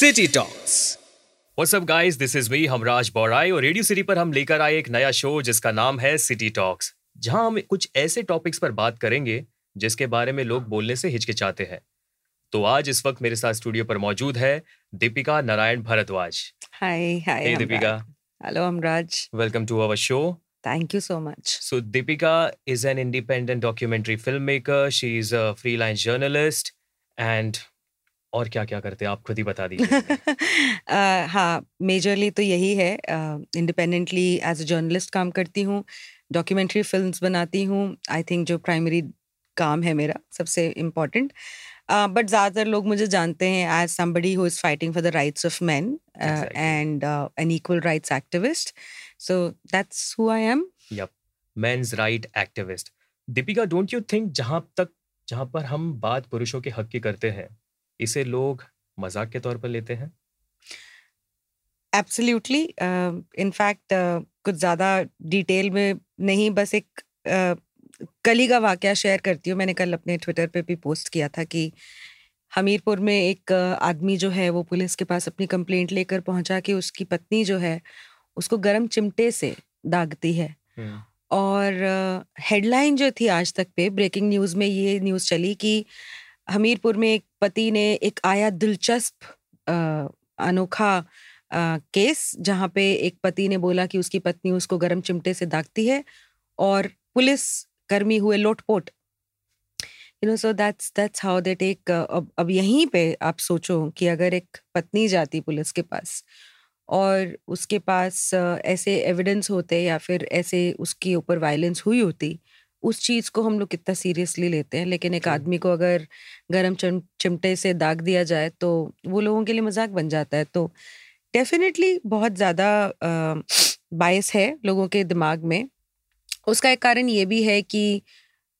City talks What's up guys, this is me, Hamraj Borai और radio city पर हम लेकर आए एक नया शो जिसका नाम है सिटी टॉक्स जहाँ हम कुछ ऐसे टॉपिक्स पर बात करेंगे जिसके बारे में लोग बोलने से हिचकिचाते हैं। तो आज इस वक्त मेरे साथ स्टूडियो पर मौजूद है Deepika Narayan Bharadwaj. Hi hi Deepika. Hello Hamraj welcome to our show thank you so much so Deepika is an independent documentary film maker she is a freelance journalist and और क्या क्या करते हैं? आप खुद ही बता दीजिए हाँ मेजरली तो यही है। इंडिपेंडेंटली एज अ जर्नलिस्ट काम करती हूँ डॉक्यूमेंट्री फिल्म्स बनाती हूँ। आई थिंक जो प्राइमरी काम है मेरा सबसे इम्पोर्टेंट बट ज़्यादातर लोग मुझे जानते हैं as somebody who is fighting for the rights of men uh, Exactly. and uh, an equal rights activist. So that's who I am. Yup, men's right activist. Deepika don't you think जहाँ तक जहाँ पर हम बात पुरुषों के हक की करते हैं इसे लोग मज़ाक के तौर पर लेते हैं? एब्सोल्युटली इनफैक्ट uh, कुछ ज़्यादा डिटेल में नहीं बस एक uh, कल का वाक्य शेयर करती हूँ। मैंने कल अपने ट्विटर पे भी पोस्ट किया था कि हमीरपुर में एक uh, आदमी जो है वो पुलिस के पास अपनी कंप्लेंट लेकर पहुँचा कि उसकी पत्नी जो है उसको गर्म चिमटे से दागती है। और हेडलाइन जो थी आज तक पे ब्रेकिंग न्यूज़ में ये न्यूज़ चली कि हमीरपुर में एक पति ने एक आया दिलचस्प अनोखा केस जहाँ पे एक पति ने बोला कि उसकी पत्नी उसको गर्म चिमटे से दागती है और पुलिस कर्मी हुए लोटपोट। You know so that's that's how they take अब अब यहीं पे आप सोचो कि अगर एक पत्नी जाती पुलिस के पास और उसके पास ऐसे एविडेंस होते या फिर ऐसे उसके ऊपर वायलेंस हुई होती उस चीज़ को हम लोग कितना सीरियसली लेते हैं। लेकिन एक आदमी को अगर गर्म चिम चिमटे से दाग दिया जाए तो वो लोगों के लिए मज़ाक बन जाता है। तो डेफिनेटली बहुत ज़्यादा बायस है लोगों के दिमाग में। उसका एक कारण ये भी है कि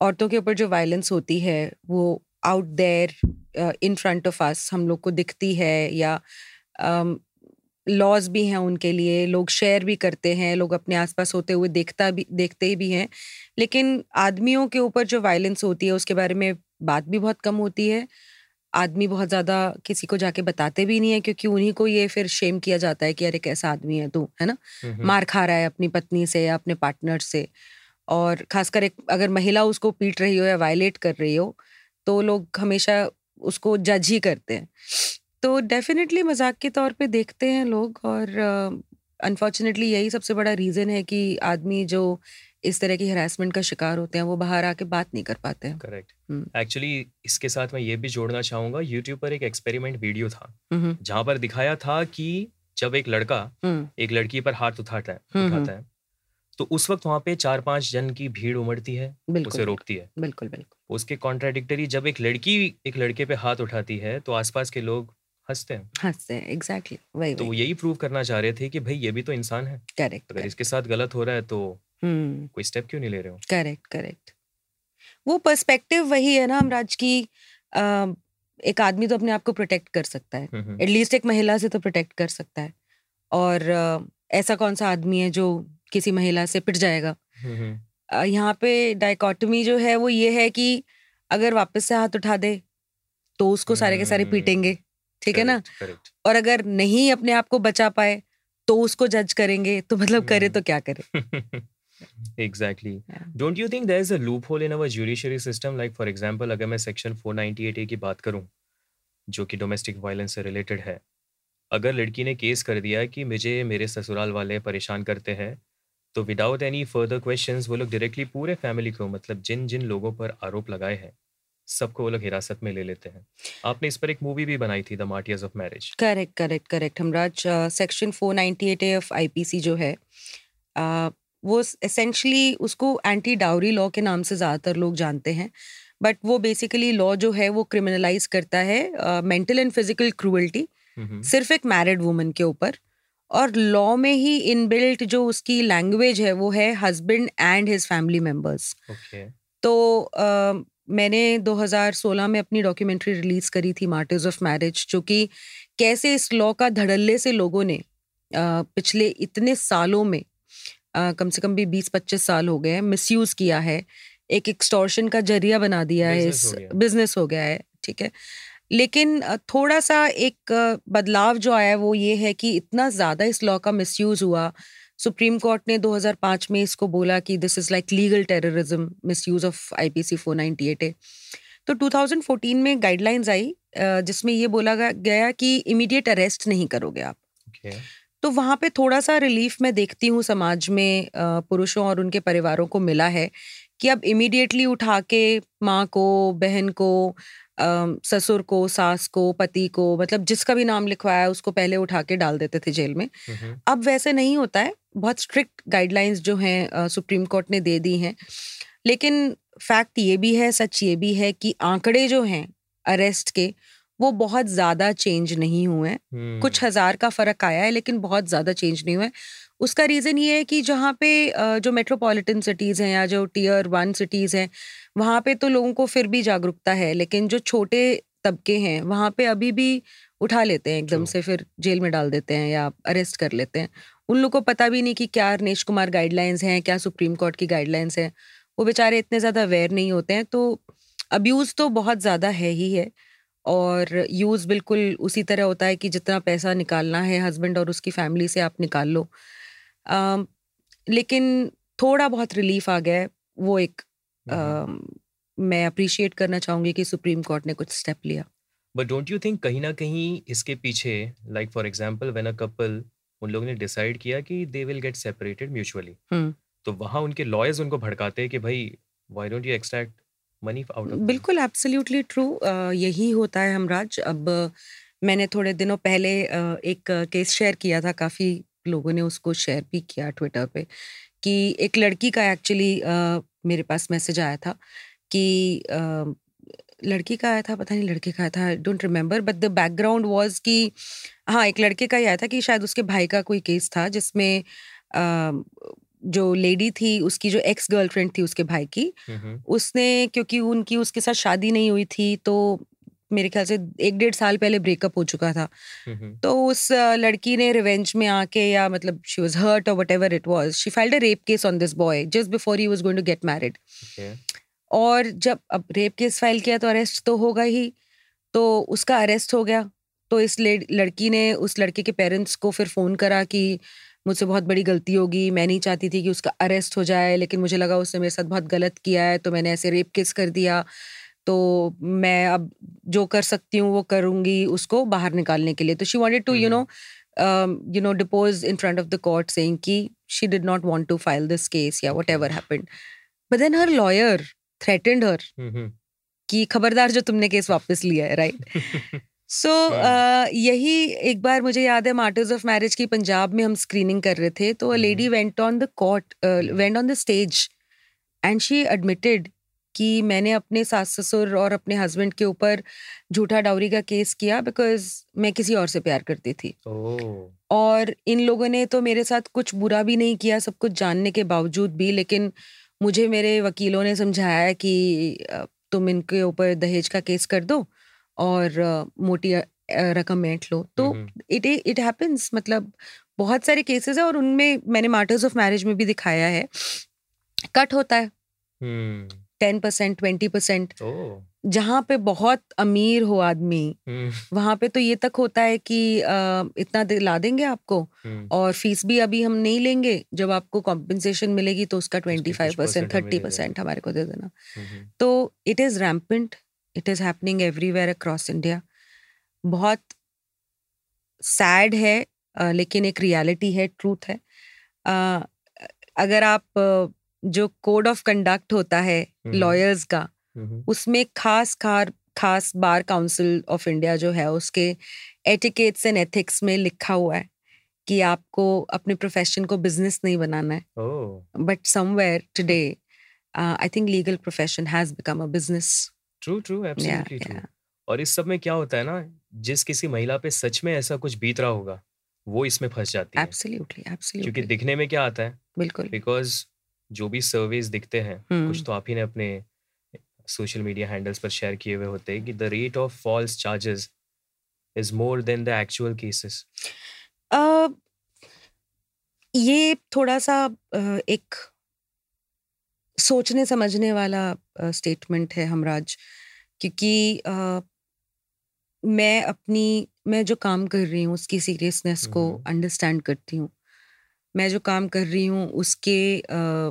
औरतों के ऊपर जो वायलेंस होती है वो out there in front of us हम लोग को दिखती है या लॉज भी हैं उनके लिए लोग शेयर भी करते हैं लोग अपने आसपास होते हुए देखता भी देखते ही भी हैं। लेकिन आदमियों के ऊपर जो वायलेंस होती है उसके बारे में बात भी बहुत कम होती है। आदमी बहुत ज़्यादा किसी को जाके बताते भी नहीं है क्योंकि उन्हीं को ये फिर शेम किया जाता है कि अरे कैसा आदमी है तू? है ना? मार खा रहा है अपनी पत्नी से या अपने पार्टनर से। और खासकर एक अगर महिला उसको पीट रही हो या वायलेट कर रही हो तो लोग हमेशा उसको जज ही करते हैं। तो डेफिनेटली मज़ाक के तौर पे देखते हैं लोग और अनफॉर्चुनेटली uh, यही सबसे बड़ा रीज़न है कि आदमी जो इस तरह की हरासमेंट का शिकार होते हैं वो बाहर आके बात नहीं कर पाते हैं। करेक्ट हम्म। एक्चुअली इसके साथ मैं ये भी जोड़ना चाहूँगा यूट्यूब पर एक एक्सपेरिमेंट वीडियो था। हम्म, जहाँ पर दिखाया था कि जब एक लड़का हम्म, एक लड़की पर हाथ उठाता है उठाता है तो उस वक्त वहाँ पे चार पाँच जन की भीड़ उमड़ती है उसे रोकती है। बिल्कुल बिल्कुल। उसके कॉन्ट्राडिक्टरी जब एक लड़की एक लड़के पे हाथ उठाती है तो आसपास के लोग हँसते हैं। हँसते हैं एग्जैक्टली exactly. वही तो वही। यही प्रूव करना चाह रहे थे कि भाई ये भी तो इंसान है। करेक्ट अगर इसके साथ गलत हो रहा है तो हम्म। कोई स्टेप क्यों नहीं ले रहे हो? करेक्ट करेक्ट वो पर्सपेक्टिव वही है ना हमराज की अ, एक आदमी तो अपने आप को प्रोटेक्ट कर सकता है। हम्म, हम्म, एटलीस्ट एक महिला से तो प्रोटेक्ट कर सकता है। और ऐसा कौन सा आदमी है जो किसी महिला से पिट जाएगा? हम्म, हम्म, यहाँ पे डाइकोटमी जो है वो ये है कि अगर वापस से हाथ उठा दे तो उसको सारे के सारे हम्म, पीटेंगे। ठीक है ना. और अगर नहीं अपने आप को बचा पाए तो उसको जज करेंगे तो मतलब करे। तो क्या करे exactly Yeah. don't you think there is a loophole in our judiciary system like for example अगर मैं सेक्शन 498 ए की बात करूँ जो कि डोमेस्टिक वायलेंस से रिलेटेड है अगर लड़की ने केस कर दिया कि मुझे मेरे ससुराल वाले परेशान करते हैं तो विदाउट एनी फर्दर क्वेश्चंस वो लोग डायरेक्टली पूरे फैमिली को मतलब जिन जिन लोगों पर आरोप लगाए हैं सबको वो लोग हिरासत में ले लेते हैं। आपने इस पर एक मूवी भी बनाई थी the martyrs of marriage correct correct correct Hamraj section 498 A of IPC जो है अ, वो एसेंशली उसको एंटी डाउरी लॉ के नाम से ज़्यादातर लोग जानते हैं बट वो बेसिकली लॉ जो है वो क्रिमिनलाइज करता है मेंटल एंड फ़िज़िकल क्रूअल्टी सिर्फ़ एक मैरिड वुमन के ऊपर और लॉ में ही इनबिल्ट जो उसकी लैंग्वेज है वो है husband and his family members तो अ, मैंने 2016 में अपनी डॉक्यूमेंट्री रिलीज़ करी थी मार्टिर्स ऑफ़ मैरिज जो कि कैसे इस लॉ का धड़ल्ले से लोगों ने पिछले इतने सालों में कम से कम भी 20-25 साल हो गए हैं मिसयूज किया है। एक एक्सटॉर्शन का ज़रिया बना दिया है इस बिज़नेस हो गया है ठीक है? लेकिन थोड़ा सा एक बदलाव जो आया है वो ये है कि इतना ज़्यादा इस लॉ का मिसयूज़ हुआ सुप्रीम कोर्ट ने 2005 में इसको बोला कि this is like legal terrorism misuse of IPC 498 A तो 2014 में गाइडलाइंस आई जिसमें ये बोला गया कि इमीडिएट अरेस्ट नहीं करोगे आप। Okay. तो वहाँ पे थोड़ा सा रिलीफ मैं देखती हूँ समाज में पुरुषों और उनके परिवारों को मिला है कि अब इमीडिएटली उठा के माँ को बहन को ससुर को सास को पति को मतलब जिसका भी नाम लिखवाया उसको पहले उठा के डाल देते थे जेल में। अब वैसे नहीं होता है बहुत स्ट्रिक्ट गाइडलाइंस जो हैं सुप्रीम कोर्ट ने दे दी हैं। लेकिन फैक्ट ये भी है सच ये भी है कि आंकड़े जो हैं अरेस्ट के वो बहुत ज़्यादा चेंज नहीं हुए हैं। hmm. कुछ हज़ार का फ़र्क आया है लेकिन बहुत ज़्यादा चेंज नहीं हुआ है। उसका रीज़न ये है कि जहाँ पे जो मेट्रोपॉलिटन सिटीज़ हैं या जो टीयर वन सिटीज़ हैं वहाँ पे तो लोगों को फिर भी जागरूकता है लेकिन जो छोटे तबके हैं वहाँ पे अभी भी उठा लेते हैं एकदम से फिर जेल में डाल देते हैं या अरेस्ट कर लेते हैं। उन लोग को पता भी नहीं कि क्या रनेश कुमार गाइडलाइंस हैं क्या सुप्रीम कोर्ट की गाइडलाइंस हैं। वो बेचारे इतने ज़्यादा अवेयर नहीं होते हैं तो अब्यूज़ तो बहुत ज़्यादा है ही है। और यूज़ बिल्कुल उसी तरह होता है कि जितना पैसा निकालना है हस्बैंड और उसकी फैमिली से आप निकाल लो। आ, लेकिन थोड़ा बहुत रिलीफ आ गया है वो एक आ, मैं अप्रिशिएट करना चाहूँगी कि सुप्रीम कोर्ट ने कुछ स्टेप लिया। बट डोंट यू थिंक कहीं ना कहीं इसके पीछे like for example when a couple उन लोगों ने डिसाइड किया कि they will get separated mutually तो वहाँ उनके लॉयर्स उनको भड़काते हैं कि भाई why don't you extract money out of बिल्कुल एब्सोल्युटली ट्रू यही होता है हमराज। अब मैंने थोड़े दिनों पहले एक केस शेयर किया था काफ़ी लोगों ने उसको शेयर भी किया ट्विटर पे कि एक लड़की का एक्चुअली मेरे पास मैसेज आया था कि लड़की का आया था पता नहीं लड़के का आया था don't remember but the background was कि हाँ एक लड़के का ही आया था कि शायद उसके भाई का कोई केस था जिसमें जो लेडी थी उसकी जो एक्स गर्लफ्रेंड थी उसके भाई की उसने क्योंकि उनकी उसके साथ शादी नहीं हुई थी तो मेरे ख्याल से एक डेढ़ साल पहले ब्रेकअप हो चुका था। तो उस लड़की ने रिवेंज में आके या मतलब शी वाज हर्ट और whatever it was she filed a rape case on this boy just before he was going to get married और जब अब रेप केस फ़ाइल किया तो अरेस्ट तो होगा ही तो उसका अरेस्ट हो गया। तो इस लड़की ने उस लड़के के पेरेंट्स को फिर फ़ोन करा कि मुझसे बहुत बड़ी गलती होगी मैं नहीं चाहती थी कि उसका अरेस्ट हो जाए लेकिन मुझे लगा उसने मेरे साथ बहुत गलत किया है तो मैंने ऐसे रेप केस कर दिया। तो मैं अब जो कर सकती हूँ वो करूँगी उसको बाहर निकालने के लिए। तो she wanted to you know you know depose in front of the court saying कि she did not want to file this case या whatever happened but then her lawyer threatened her कि खबरदार जो तुमने केस वापस लिया है right so so, uh, यही एक बार मुझे याद है मार्टर्स ऑफ़ मैरिज की पंजाब में हम स्क्रीनिंग कर रहे थे तो a lady went on the court went on the stage and she admitted कि मैंने अपने सास ससुर और अपने हस्बैंड के ऊपर झूठा डाउरी का केस किया बिकॉज़ मैं किसी और से प्यार करती थी। Oh. और इन लोगों ने तो मेरे साथ कुछ बुरा भी नहीं किया सब कुछ जानने के बावजूद भी लेकिन मुझे मेरे वकीलों ने समझाया कि तुम इनके ऊपर दहेज का केस कर दो। और मोटी रकम ऐंठ लो। तो इट इट हैपेंस मतलब बहुत सारे केसेस है और उनमें मैंने मार्टर्स ऑफ़ मैरिज में भी दिखाया है। कट होता है। Ten percent twenty percent. जहाँ पे बहुत अमीर हो आदमी वहाँ पे तो ये तक होता है कि आ, इतना ला देंगे आपको और फ़ीस भी अभी हम नहीं लेंगे। जब आपको कॉम्पेंसेशन मिलेगी तो उसका twenty five percent thirty percent हमारे को दे देना। तो it is rampant it is happening everywhere across India बहुत सैड है लेकिन एक रियलिटी है ट्रूथ है। अगर आप जो कोड ऑफ़ कंडक्ट होता है लॉयर्स का उसमें खास खार खास बार काउंसिल ऑफ़ इंडिया जो है उसके एटिकेट्स एंड एथिक्स में लिखा हुआ है कि आपको अपने प्रोफेशन को बिज़नेस नहीं बनाना है। But somewhere today I think legal profession has become a business true true absolutely true और इस सब में क्या होता है ना जिस किसी महिला पे सच में ऐसा कुछ बीत रहा होगा वो इसमें फंस जाती है। एब्सोल्युटली एब्सोल्युटली क्योंकि दिखने में क्या आता है बिल्कुल। बिकॉज़ जो भी सर्वेस दिखते हैं कुछ hmm. तो आप ही ने अपने सोशल मीडिया हैंडल्स पर शेयर किए हुए होते हैं कि the rate of false charges is more than the actual cases ये थोड़ा सा एक सोचने समझने वाला स्टेटमेंट है हमराज। क्योंकि मैं अपनी मैं जो काम कर रही हूँ उसकी सीरियसनेस को हम्म। अंडरस्टैंड करती हूँ। मैं जो काम कर रही हूँ उसके अ,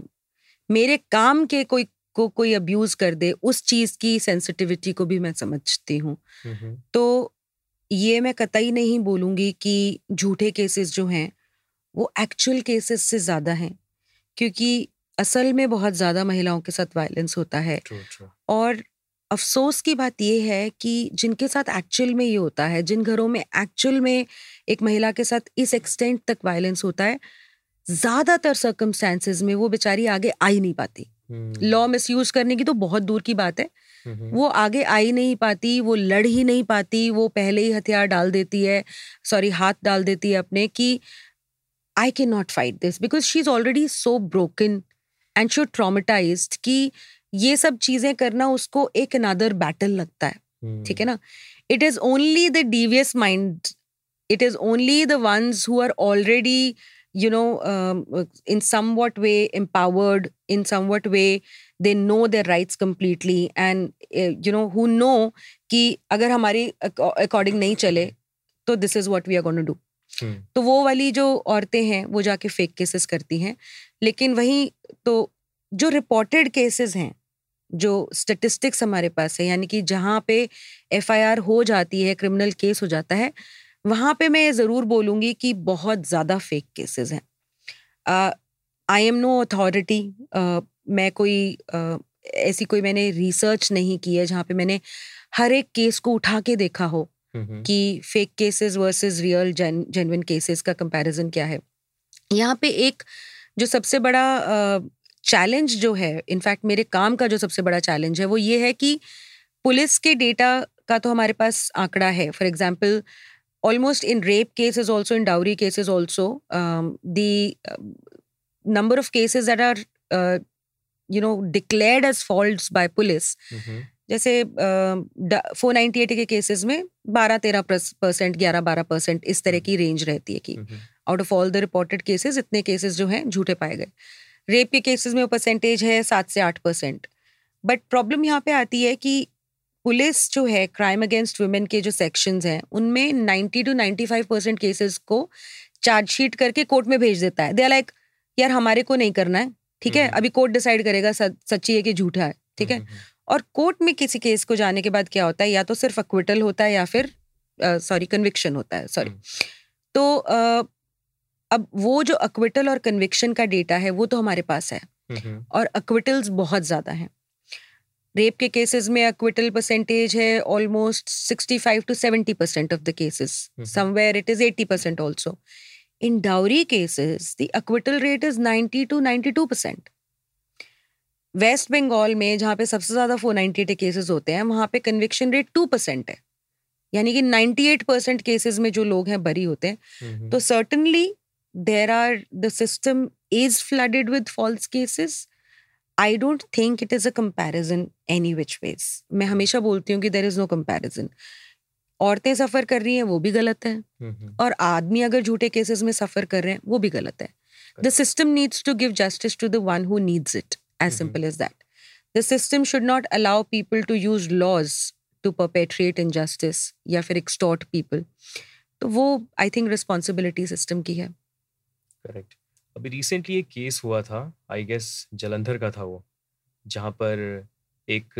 मेरे काम के कोई को कोई अब्यूज कर दे उस चीज़ की सेंसिटिविटी को भी मैं समझती हूँ। हम्म। तो ये मैं कतई नहीं बोलूँगी कि झूठे केसेस जो हैं वो एक्चुअल केसेस से ज़्यादा हैं। क्योंकि असल में बहुत ज़्यादा महिलाओं के साथ वायलेंस होता है। ट्रू ट्रू और अफसोस की बात यह है कि जिनके साथ एक्चुअल में ये होता है जिन घरों में एक्चुअल में एक महिला के साथ इस एक्सटेंट तक वायलेंस होता है ज़्यादातर सर्कमस्टांसेस में वो बेचारी आगे आ ही नहीं पाती। लॉ मिसयूज करने की तो बहुत दूर की बात है। वो आगे आ ही नहीं पाती वो लड़ ही नहीं पाती वो पहले ही हथियार डाल देती है सॉरी हाथ डाल देती है अपने कि I can not fight this because she is already so broken and so traumatised कि ये सब चीज़ें करना उसको एक अनदर बैटल लगता है। ठीक है ना? It is only the devious mind it is only the ones who are already you know um, in somewhat way empowered in somewhat way they know their rights completely and uh, you know who know कि अगर हमारी according नहीं चले तो this is what we are to do तो वो वाली जो औरतें हैं वो जाके फेक केसेस करती हैं। लेकिन वहीं तो जो रिपोर्टेड केसेस हैं जो स्टेटिस्टिक्स हमारे पास है यानी कि जहाँ पे एफआईआर हो जाती है क्रिमिनल केस हो जाता है वहाँ पे मैं ये ज़रूर बोलूँगी कि बहुत ज़्यादा फेक केसेस हैं। आई एम नो अथॉरिटी मैं कोई uh, ऐसी कोई मैंने रिसर्च नहीं की है जहाँ पे मैंने हर एक केस को उठा के देखा हो। हम्म, हम्म। कि fake cases versus real genuine cases का कंपैरिजन क्या है? यहाँ पे एक जो सबसे बड़ा चैलेंज जो है इनफैक्ट मेरे काम का जो सबसे बड़ा चैलेंज है वो ये है कि पुलिस के डेटा का तो हमारे पास आंकड़ा है। For example almost in rape cases also in dowry cases also the number of cases that are you know declared as fault by police जैसे फोर नाइन्टी एट के केसेस में बारह तेरह परसेंट ग्यारह बारह परसेंट इस तरह की रेंज रहती है कि out of all the reported cases इतने केसेस जो हैं झूठे पाए गए। रेप के केसेस में वो परसेंटेज है सात से आठ परसेंट बट प्रॉब्लम यहाँ पे आती है कि पुलिस जो है क्राइम अगेंस्ट वुमेन के जो सेक्शंस हैं उनमें 90 टू 95 परसेंट केसेस को चार्जशीट करके कोर्ट में भेज देता है। दे आर लाइक यार हमारे को नहीं करना है ठीक है? अभी कोर्ट डिसाइड करेगा सच्ची है कि झूठा है ठीक है? और कोर्ट में किसी केस को जाने के बाद क्या होता है? या तो सिर्फ़ अक्विटल होता है या फिर सॉरी कन्विक्शन होता है सॉरी तो uh, अब वो जो अक्विटल और कन्विक्शन का डेटा है वो तो हमारे पास है। और अक्विटल्स बहुत ज़्यादा हैं। रेप के केसेस में अक्विटल परसेंटेज है almost 65 to 70 percent of the cases somewhere it is 80 percent also in dowry cases the acquittal rate is 90 to 92 percent West Bengal में जहाँ पे सबसे ज़्यादा फोर नाइनटी एट केसेज होते हैं वहाँ पे कन्विक्शन रेट टू परसेंट है। यानी कि 98 परसेंट केसेज में जो लोग हैं बरी होते हैं। तो certainly there are the system is flooded with false cases I don't think it is a comparison any which ways मैं हमेशा बोलती हूँ कि देर इज़ नो कंपेरिजन औरतें सफ़र कर रही हैं वो भी गलत है। और आदमी अगर झूठे केसेस में सफ़र कर रहे हैं वो भी गलत है। The system needs to give justice to the one who needs it as simple as that the system should not allow people to use laws to perpetrate injustice या फिर एक्सटॉर्ट पीपल तो वो आई थिंक रिस्पॉन्सिबिलिटी सिस्टम की है। Correct अभी recently एक case हुआ था आई गेस जलंधर का था वो जहाँ पर एक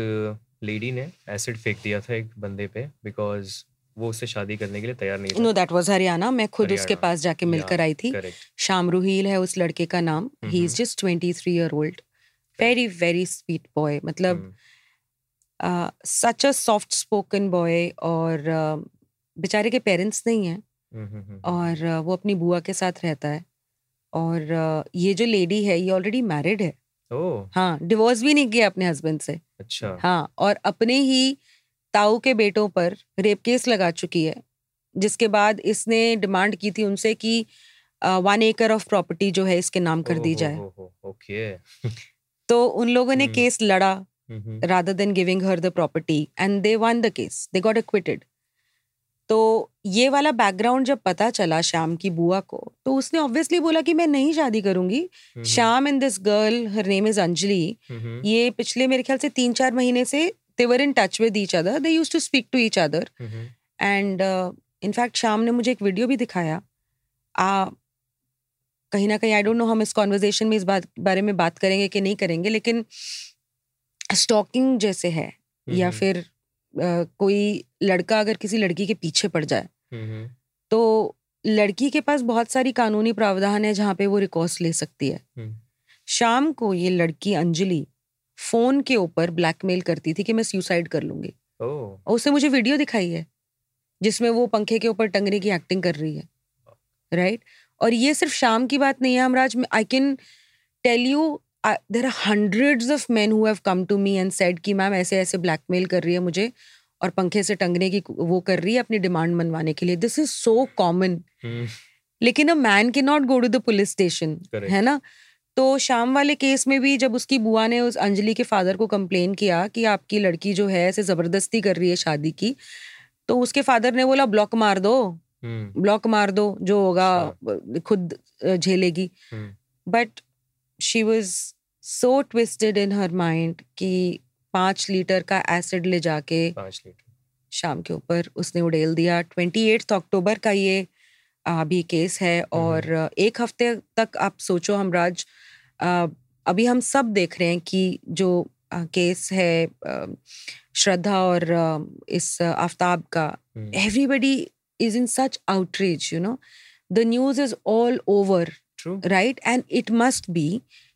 लेडी ने एसिड फेंक दिया था एक बंदे पे बिकॉज़ वो उससे शादी करने के लिए तैयार नहीं था। नो दैट वाज हरियाणा मैं खुद उसके पास जाके मिलकर आई थी। शामरू हील है उस लड़के का नाम। He is just twenty three year old very very sweet boy मतलब such a soft spoken boy और uh, बेचारे के पेरेंट्स नहीं हैं और uh, वो अपनी बुआ के साथ रहता है और ये जो लेडी है ये ऑलरेडी मैरिड है। ओह। हाँ डिवोर्स भी नहीं किया अपने हस्बैंड से। अच्छा। हाँ और अपने ही ताऊ के बेटों पर रेप केस लगा चुकी है जिसके बाद इसने डिमांड की थी उनसे कि वन एकर ऑफ़ प्रॉपर्टी जो है इसके नाम कर दी जाए। ओके तो उन लोगों ने केस लड़ा। Rather than giving her the property and they won the case they got acquitted तो ये वाला बैकग्राउंड जब पता चला श्याम की बुआ को तो उसने ऑब्वियसली बोला कि मैं नहीं शादी करूँगी। Shyam and this girl her name is Anjali ये पिछले मेरे ख्याल से तीन चार महीने से they were in touch with each other they use to speak to each other and in fact Sham ने मुझे एक वीडियो भी दिखाया। आ, कहीं ना कहीं आई डोंट नो हम इस कॉन्वर्जेशन में इस बात बारे में बात करेंगे कि नहीं करेंगे लेकिन स्टॉकिंग जैसे है या हम्म, फिर आ, कोई लड़का अगर किसी लड़की के पीछे पड़ जाए हम्म, तो लड़की के पास बहुत सारी कानूनी प्रावधान है जहाँ पे वो रिकॉर्स ले सकती है। हम्म, शाम को ये लड़की अंजलि फ़ोन के ऊपर ब्लैकमेल करती थी कि मैं सुसाइड कर लूँगी। और उसने मुझे वीडियो दिखाई है जिसमें वो पंखे के ऊपर टंगने की एक्टिंग कर रही है राइट और ये सिर्फ़ शाम की बात नहीं है Hamraj I can tell you there are hundreds of man who have come to me and said कि मैम ऐसे ऐसे ब्लैकमेल कर रही है मुझे और पंखे से टंगने की वो कर रही है अपनी डिमांड मनवाने के लिए। दिस इज़ सो कॉमन लेकिन अ मैन के not go to the police station है ना? तो शाम वाले केस में भी जब उसकी बुआ ने उस अंजलि के फादर को कंप्लेन किया कि आपकी लड़की जो है ऐसे ज़बरदस्ती कर रही है शादी की तो उसके फादर ने बोला ब्लॉक मार दो। ब्लॉक मार दो जो होगा खुद झेलेगी। हम्म, but she was so twisted in her mind कि पाँच लीटर का एसिड ले जाके शाम के ऊपर उसने उड़ेल दिया। ट्वेंटी एट्थ अक्टूबर का ये अभी केस है और एक हफ़्ते तक आप सोचो हमराज अभी हम सब देख रहे हैं कि जो केस है श्रद्धा और इस आफ्ताब का हम्म, everybody is in such outrage you know the news is all over true right and it must be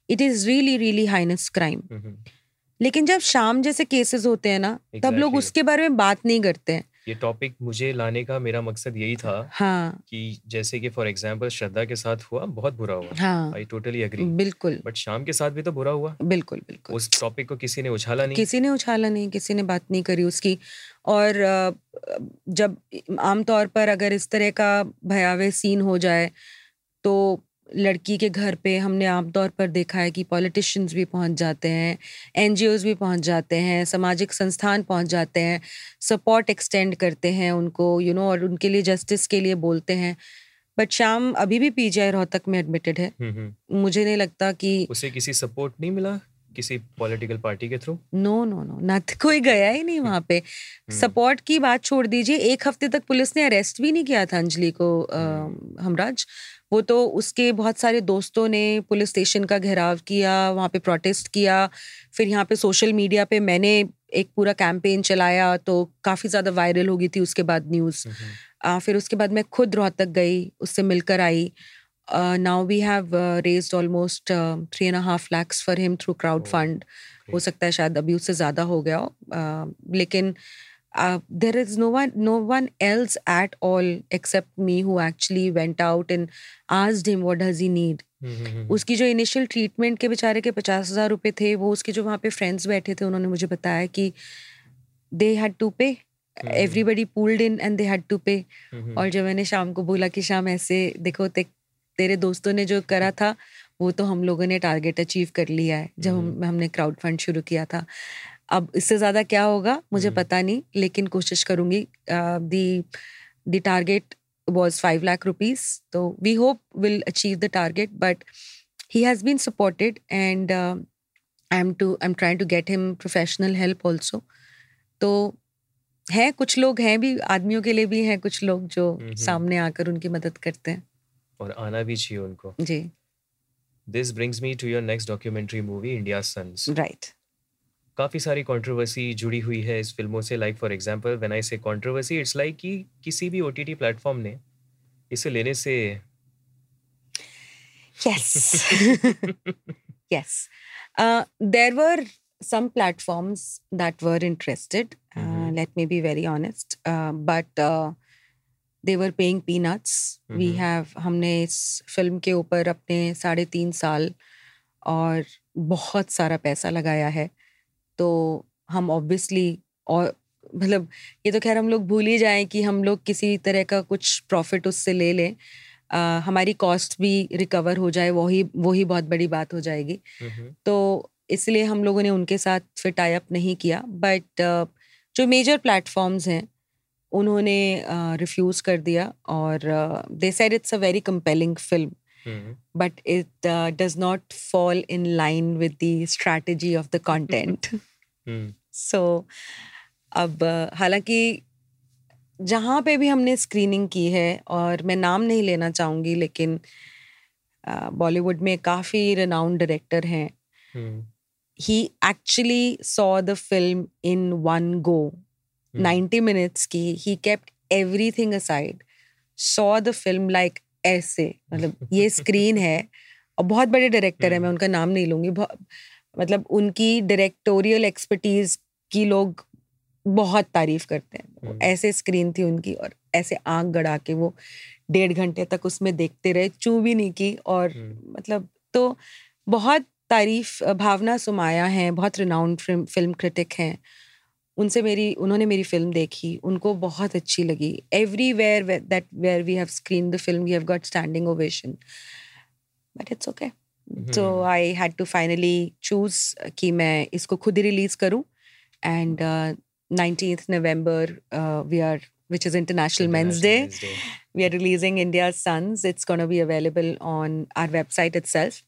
it is really really heinous crime Mm-hmm. लेकिन जब शाम जैसे केसेस होते हैं ना exactly. तब लोग उसके बारे में बात नहीं करते हैं ये टॉपिक मुझे लाने का मेरा मकसद यही था हाँ। कि जैसे कि फॉर एग्जांपल श्रद्धा के साथ हुआ बहुत बुरा हुआ। हाँ। आई टोटली एग्री बिल्कुल। बट शाम के साथ भी तो बुरा हुआ। बिल्कुल बिल्कुल। उस टॉपिक को किसी ने उछाला नहीं। किसी ने उछाला नहीं किसी ने बात नहीं करी उसकी। और जब आमतौर पर अगर इस तरह का भयावह सीन हो जाए तो लड़की के घर पे हमने आमतौर पर देखा है कि पॉलिटिशियंस भी पहुँच जाते हैं एनजीओज भी पहुँच जाते हैं सामाजिक संस्थान पहुँच जाते हैं सपोर्ट एक्सटेंड करते हैं उनको यू you नो know, और उनके लिए जस्टिस के लिए बोलते हैं। बट शाम अभी भी पीजीआई रोहतक में एडमिटेड है। हम्म, हम्म, मुझे नहीं लगता कि उसे किसी सपोर्ट नहीं मिला? किसी पॉलिटिकल पार्टी के through no no no not कोई गया ही नहीं वहाँ पे। हम्म, सपोर्ट की बात छोड़ दीजिए एक हफ़्ते तक पुलिस ने अरेस्ट भी नहीं किया था अंजलि को हमराज। वो तो उसके बहुत सारे दोस्तों ने पुलिस स्टेशन का घेराव किया वहाँ पे प्रोटेस्ट किया फिर यहाँ पे सोशल मीडिया पे मैंने एक पूरा कैंपेन चलाया तो काफ़ी ज़्यादा वायरल हो गई थी उसके बाद न्यूज़ फिर उसके बाद मैं खुद रोहतक गई उससे मिलकर आई। Now we have raise almost three and half lakhs for him through crowd fund हो सकता है शायद अभी उससे ज़्यादा हो गया हो। uh, लेकिन there is no one no one else at all except me who actually went out and asked him what does he need hmm, hmm, hmm, उसकी जो इनिशियल ट्रीटमेंट के बेचारे के पचास हज़ार रुपए थे वो उसके जो वहाँ पे फ्रेंड्स बैठे थे उन्होंने मुझे बताया कि they had to pay everybody pulled in and they had to pay और जब मैंने शाम को बोला कि शाम ऐसे देखो ते, तेरे दोस्तों ने जो करा था वो तो हम लोगों ने टारगेट अचीव कर लिया है जब हम हमने क्राउड फंड शुरू किया था. अब इससे ज़्यादा क्या होगा मुझे हम्म। पता नहीं लेकिन कोशिश करूँगी the the target was 5 lakh rupees so we hope we'll achieve the target but he has been supported and uh, i'm to i'm trying to get him professional help also. तो है कुछ लोग हैं भी आदमियों के लिए भी हैं कुछ लोग जो हम्म। सामने आकर उनकी मदद करते हैं। और आना भी चाहिए उनको। जी। This brings me to your next documentary movie India sons right काफ़ी सारी कंट्रोवर्सी जुड़ी हुई है इस फ़िल्मों से like for example when I say controversy it's like कि किसी भी ओटीटी प्लेटफॉर्म ने इसे लेने से yes yes there were some platforms that were interested let me be very honest but they were paying peanuts we have हमने इस film के ऊपर अपने साढ़े तीन साल और बहुत सारा पैसा लगाया है। तो हम ऑब्वियसली और मतलब ये तो खैर हम लोग भूल ही जाएँ कि हम लोग किसी तरह का कुछ प्रॉफिट उससे ले लें। हमारी कॉस्ट भी रिकवर हो जाए वही वही बहुत बड़ी बात हो जाएगी। हम्म, तो इसलिए हम लोगों ने उनके साथ फिर टाई अप नहीं किया बट जो मेजर प्लेटफॉर्म्स हैं उन्होंने रिफ्यूज़ कर दिया और they said it's a very compelling film hmm, but it uh, does not fall in line with the strategy of the content. Hmm, so, अब हालाँकि जहाँ पे भी हमने स्क्रीनिंग की है और मैं नाम नहीं लेना चाहूँगी लेकिन बॉलीवुड में काफ़ी रिनाउंड डायरेक्टर हैं। He actually saw the film in one go 90 minutes की he kept everything aside saw the film like ऐसे मतलब ये स्क्रीन है और बहुत बड़े डायरेक्टर है मैं। उनका नाम नहीं लूँगी मतलब उनकी डायरेक्टोरियल एक्सपर्टीज की लोग बहुत तारीफ़ करते हैं हम्म। ऐसे स्क्रीन थी उनकी और ऐसे आँख गड़ा के वो डेढ़ घंटे तक उसमें देखते रहे चू भी नहीं की और हम्म। मतलब तो बहुत तारीफ़ भावना सुमाया हैं बहुत रिनाउंड फ़िल्म फ़िल्म क्रिटिक हैं उनसे मेरी उन्होंने मेरी फ़िल्म देखी उनको बहुत अच्छी लगी everywhere that where we have screen the film we have got standing ovation but it's okay so. I had to finally choose कि मैं इसको खुद ही रिलीज़ करूँ and nineteen November we are which is International Men's Day. Men's Day. We are releasing India's Sons. It's going to be available on our website itself.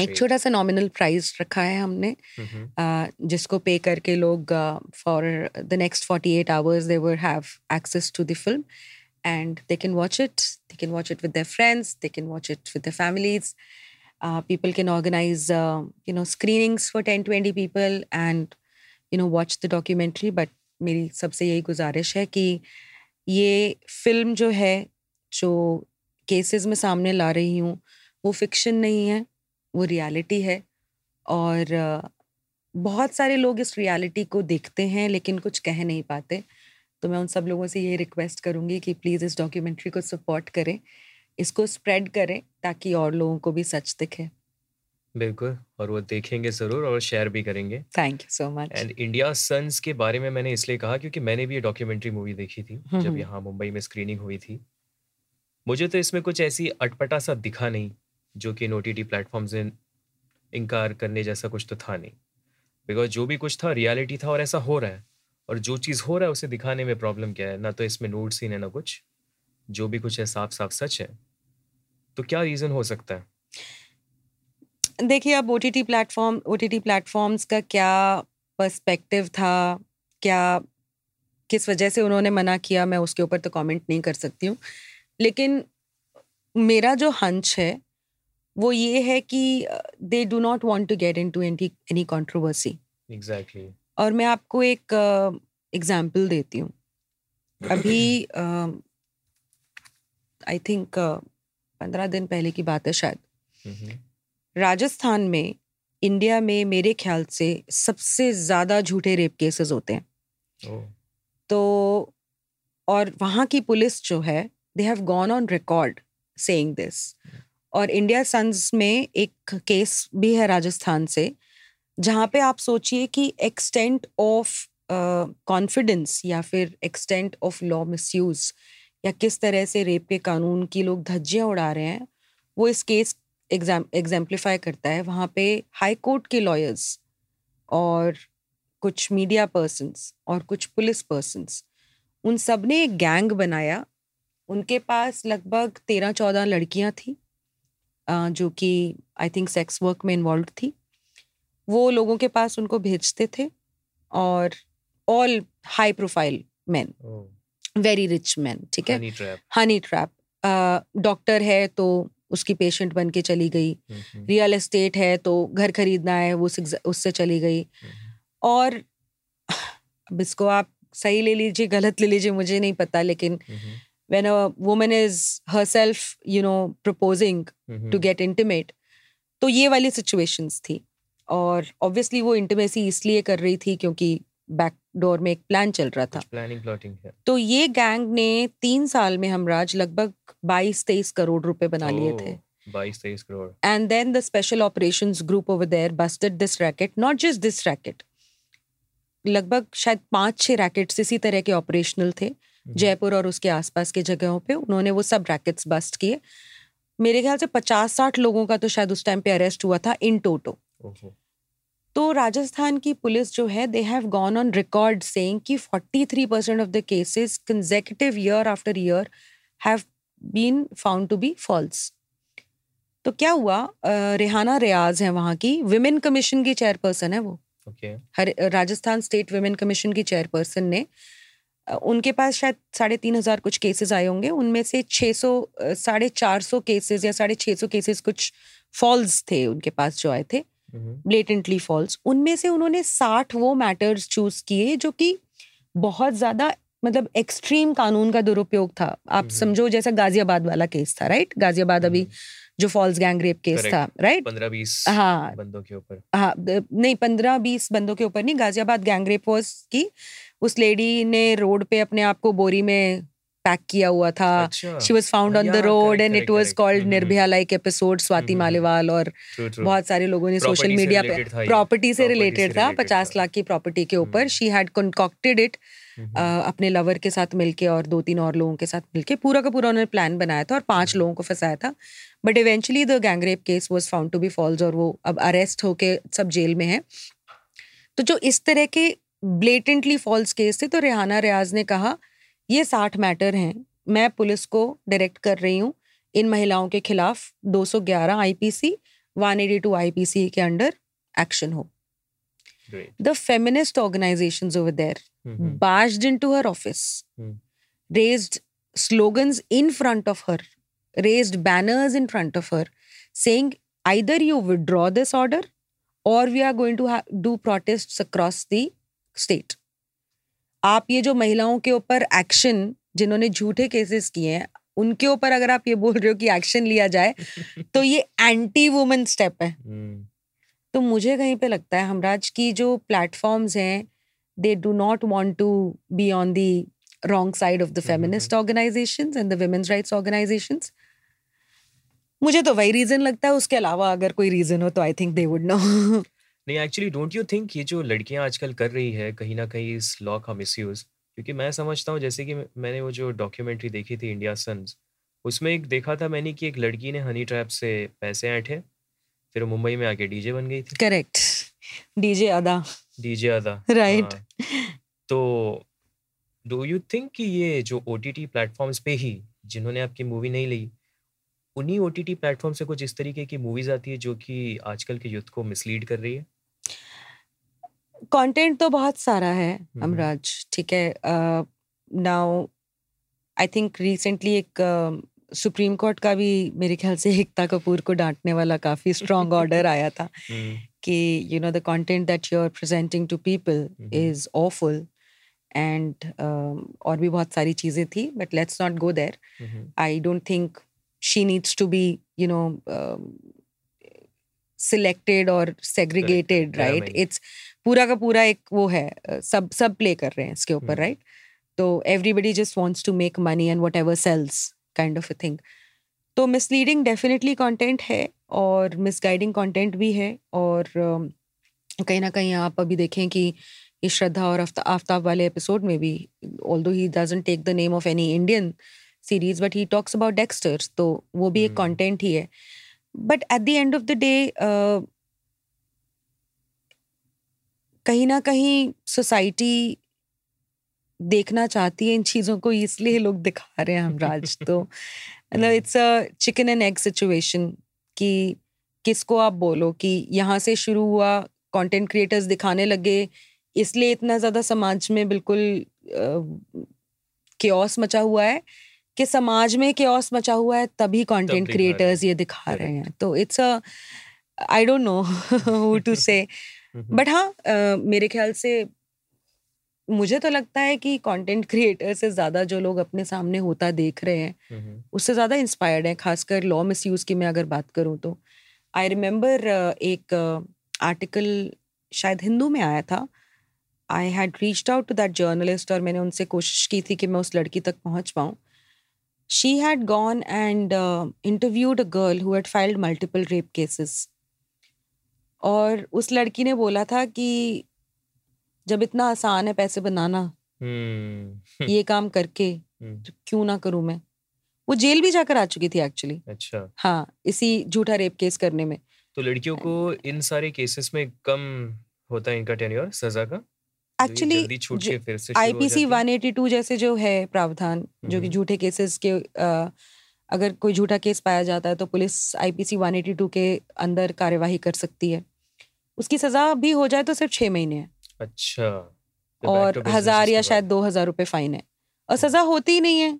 एक छोटा सा nominal price रखा है हमने जिसको पे करके लोग for the next forty eight hours they were have access to the film and they can watch it they can watch it with friends they can watch it with families people can organise you know screenings for ten twenty people and you know watch the documentary but मेरी सबसे यही गुजारिश है कि ये film जो है जो केसेस में सामने ला रही हूँ वो फिक्शन नहीं है। वो रियलिटी है और बहुत सारे लोग इस रियलिटी को देखते हैं लेकिन कुछ कह नहीं पाते। तो मैं उन सब लोगों से ये रिक्वेस्ट करूँगी कि प्लीज़ इस डॉक्यूमेंट्री को सपोर्ट करें इसको स्प्रेड करें ताकि और लोगों को भी सच दिखे। बिल्कुल और वो देखेंगे ज़रूर और शेयर भी करेंगे। Thank you so much and India sons के बारे में मैंने इसलिए कहा क्योंकि मैंने भी ये डॉक्यूमेंट्री मूवी देखी थी जब हम्म। यहाँ मुंबई में स्क्रीनिंग हुई थी। मुझे तो इसमें कुछ ऐसी अटपटा सा दिखा नहीं। जो कि इन ओ टी टी प्लेटफॉर्म से इनकार करने जैसा कुछ तो था नहीं। बिकॉज़ जो भी कुछ था रियलिटी था और ऐसा हो रहा है। और जो चीज़ हो रहा है, उसे दिखाने में प्रॉब्लम क्या है? ना तो इसमें नोट सीन है, ना कुछ। जो भी कुछ है साफ़ साफ़ सच है। तो क्या रीज़न हो सकता है? देखिए, अब O T T platform O T T platforms का क्या पर्सपेक्टिव था? क्या, किस वजह से उन्होंने मना किया? मैं उसके ऊपर तो कमेंट नहीं कर सकती हूँ। लेकिन मेरा जो हंच है वो ये है कि they do not want to get into any any controversy exactly और मैं आपको एक एग्ज़ाम्पल देती हूँ। अभी आई थिंक पंद्रह दिन पहले की बात है शायद। mm-hmm. राजस्थान में इंडिया में मेरे ख्याल से सबसे ज़्यादा झूठे रेप केसेस होते हैं। ओह। तो और वहाँ की पुलिस जो है they have gone on record saying this और इंडिया सन्स में एक केस भी है राजस्थान से, जहाँ पे आप सोचिए कि एक्सटेंट ऑफ़ कॉन्फिडेंस या फिर एक्सटेंट ऑफ़ लॉ मिसयूज या किस तरह से रेप के कानून की लोग धज्जियाँ उड़ा रहे हैं, वो इस केस एग्ज़ाम एग्जाम्पलीफाई करता है। वहाँ पे हाई कोर्ट के लॉयर्स और कुछ मीडिया पर्सनस और कुछ पुलिस पर्सनस उन सबने एक गैंग बनाया। उनके पास लगभग तेरह चौदह लड़कियाँ थी। जो कि आई थिंक सेक्स वर्क में इन्वॉल्व थी वो लोगों के पास उनको भेजते थे और all high profile man very rich man ठीक है? हनी ट्रैप डॉक्टर है तो उसकी पेशेंट बन के चली गई। रियल एस्टेट है तो घर खरीदना है वो उससे चली गई। और अब इसको आप सही ले लीजिए गलत ले लीजिए मुझे नहीं पता लेकिन हम्म, when a woman is herself you know proposing hmm, to get intimate तो ये वाली situations थी और obviously वो intimacy इसलिए कर रही थी क्योंकि बैक डोर में एक प्लान चल रहा था प्लानिंग प्लॉटिंग है तो ये गैंग ने तीन साल में हमराज लगभग 22-23 करोड़ रुपए बना लिए थे बाईस तेईस crore and then the special operations group over there busted this racket not just this racket लगभग शायद पाँच छह रैकेट्स इसी तरह के ऑपरेशनल थे हम्म, जयपुर और उसके आसपास के जगहों पे उन्होंने वो सब रैकेट्स बस्ट किए। मेरे ख्याल से पचास साठ लोगों का तो शायद उस टाइम पे अरेस्ट हुआ था इन टोटो तो राजस्थान की पुलिस जो है they have gone on record saying कि 43 percent of the cases consecutive year after year have been found to be false तो क्या हुआ? रेहाना रियाज है वहाँ की विमेन कमीशन की चेयरपर्सन है वो। Okay her Rajasthan state women commission की चेयरपर्सन ने उनके पास शायद साढ़े तीन हज़ार कुछ केसेस आए होंगे। उनमें से छः सौ साढ़े चार सौ केसेस या साढ़े छः सौ केसेस कुछ फॉल्स थे उनके पास जो आए थे। ब्लेटेंटली फॉल्स उनमें से उन्होंने साठ वो मैटर्स चूज़ किए जो कि बहुत ज़्यादा मतलब एक्सट्रीम कानून का दुरुपयोग था। आप समझो जैसा गाजियाबाद वाला केस था राइट गाजियाबाद अभी जो फॉल्स गैंग रेप केस था राइट पंद्रह बीस हाँ। बंदों के ऊपर। हाँ नहीं पंद्रह बीस बंदों के ऊपर नहीं गाजियाबाद गैंग रेप वॉज़ की उस लेडी ने रोड पे अपने आप को बोरी में पैक किया हुआ था। She was found on the road and it was called Nirbhaya like episode Swati Maliwal और बहुत सारे लोगों ने सोशल मीडिया पे प्रॉपर्टी से रिलेटेड था पचास लाख की प्रॉपर्टी के ऊपर। शी हैड कंकॉक्टेड इट अपने लवर के साथ मिलके और दो तीन और लोगों के साथ मिलके। पूरा का पूरा उन्होंने प्लान बनाया था और पाँच लोगों को फंसाया था। But eventually the gang rape case was found to be false और वो अब अरेस्ट होके सब जेल में है। तो जो इस तरह के ब्लेटेंटली फॉल्स केस थे तो रेहाना रियाज ने कहा ये साठ मैटर हैं। मैं पुलिस को डायरेक्ट कर रही हूँ। इन महिलाओं के खिलाफ 211 आई पी सी के अंडर एक्शन हो। The feminist organisation over there mm-hmm. Barged into her office mm. Raised slogans in front of her raise banners in front of her saying either you withdraw this order or we are going to do protest across the state. आप ये जो महिलाओं के ऊपर action जिन्होंने झूठे cases किए हैं उनके ऊपर अगर आप ये बोल रहे हो कि एक्शन लिया जाए तो ये एंटी वुमेन स्टेप है। hmm. तो मुझे कहीं पे लगता है हमराज की जो प्लेटफॉर्म्स हैं they do not want to be on the wrong side of the feminist organisations and the women's rights organisations मुझे तो वही रीजन लगता है उसके अलावा अगर कोई रीजन हो तो I think they would know नहीं एक्चुअली डोंट यू थिंक ये जो लड़कियाँ आजकल कर रही है कहीं ना कहीं इस लॉ का मिसयूज क्योंकि मैं समझता हूँ जैसे कि मैंने वो जो डॉक्यूमेंट्री देखी थी इंडिया सन्स उसमें एक देखा था मैंने कि एक लड़की ने हनी ट्रैप से पैसे ऐंठे फिर मुंबई में आके डीजे बन गई थी। Correct DJ Ada DJ Ada right. तो डू यू थिंक कि ये जो ओ टी टी प्लेटफॉर्म्स पे ही जिन्होंने आपकी मूवी नहीं ली उन्हीं ओ टी प्लेटफॉर्म से कुछ इस तरीके की मूवीज़ आती है जो कि आजकल के यूथ को मिसलीड कर रही है? कंटेंट तो बहुत सारा है अमराज ठीक है। नाउ आई थिंक रिसेंटली एक सुप्रीम कोर्ट का भी मेरे ख्याल से एकता कपूर को डांटने वाला काफ़ी स्ट्रॉन्ग ऑर्डर आया था कि you know the content that you are presenting to people is awful and और भी बहुत सारी चीज़ें थी but let's not go there I don't think she needs to be you know selected और सेग्रीगेटेड राइट इट्स पूरा का पूरा एक वो है सब सब प्ले कर रहे हैं इसके ऊपर राइट hmm. तो everybody just wants to make money and whatever sells kind of a thing तो मिसलीडिंग डेफिनेटली कंटेंट है और मिसगाइडिंग कंटेंट भी है और कहीं ना कहीं आप अभी देखें कि ये श्रद्धा और आफ्ताब वाले एपिसोड में भी although he doesn't take the name of any Indian series but he talks about Dexter's तो वो भी एक कंटेंट hmm. ही है। But at the end of the day कहीं ना कहीं सोसाइटी देखना चाहती है इन चीज़ों को इसलिए लोग दिखा रहे हैं हम राज तो। मतलब it's a chicken and egg situation कि किसको आप बोलो कि यहाँ से शुरू हुआ कंटेंट क्रिएटर्स दिखाने लगे इसलिए इतना ज़्यादा समाज में बिल्कुल केओस मचा हुआ है। कि समाज में केओस मचा हुआ है तभी कंटेंट क्रिएटर्स ये दिखा रहे हैं। तो it's uh I don't know who to say but हाँ मेरे ख्याल से मुझे तो लगता है कि कंटेंट क्रिएटर से ज़्यादा जो लोग अपने सामने होता देख रहे हैं उससे ज़्यादा इंस्पायर्ड है खासकर लॉ मिस यूज़ की मैं अगर बात करूँ तो। आई रिमेम्बर एक आर्टिकल शायद हिंदू में आया था। I had reached out to that journalist और मैंने उनसे कोशिश की थी कि मैं उस लड़की तक पहुँच पाऊँ। She had gone and interviewed a girl who had filed multiple rape cases और उस लड़की ने बोला था कि जब इतना आसान है पैसे बनाना हम्म। ये काम करके हम्म। तो क्यों ना करूँ मैं? वो जेल भी जाकर आ चुकी थी एक्चुअली अच्छा। हाँ इसी झूठा रेप केस करने में। तो लड़कियों को इन सारे केसेस में कम होता है इनका टेन्योर सजा का? एक्चुअली आईपीसी 182 जैसे जो है प्रावधान जो कि हम्म। झूठे केसेस के आ, अगर कोई झूठा केस पाया जाता है तो पुलिस आईपीसी 182 के अंदर कार्यवाही कर सकती है। उसकी सजा भी हो जाए तो सिर्फ़ छह महीने है। अच्छा back और हज़ार या शायद दो हज़ार रुपए फाइन है। और सजा होती ही। नहीं है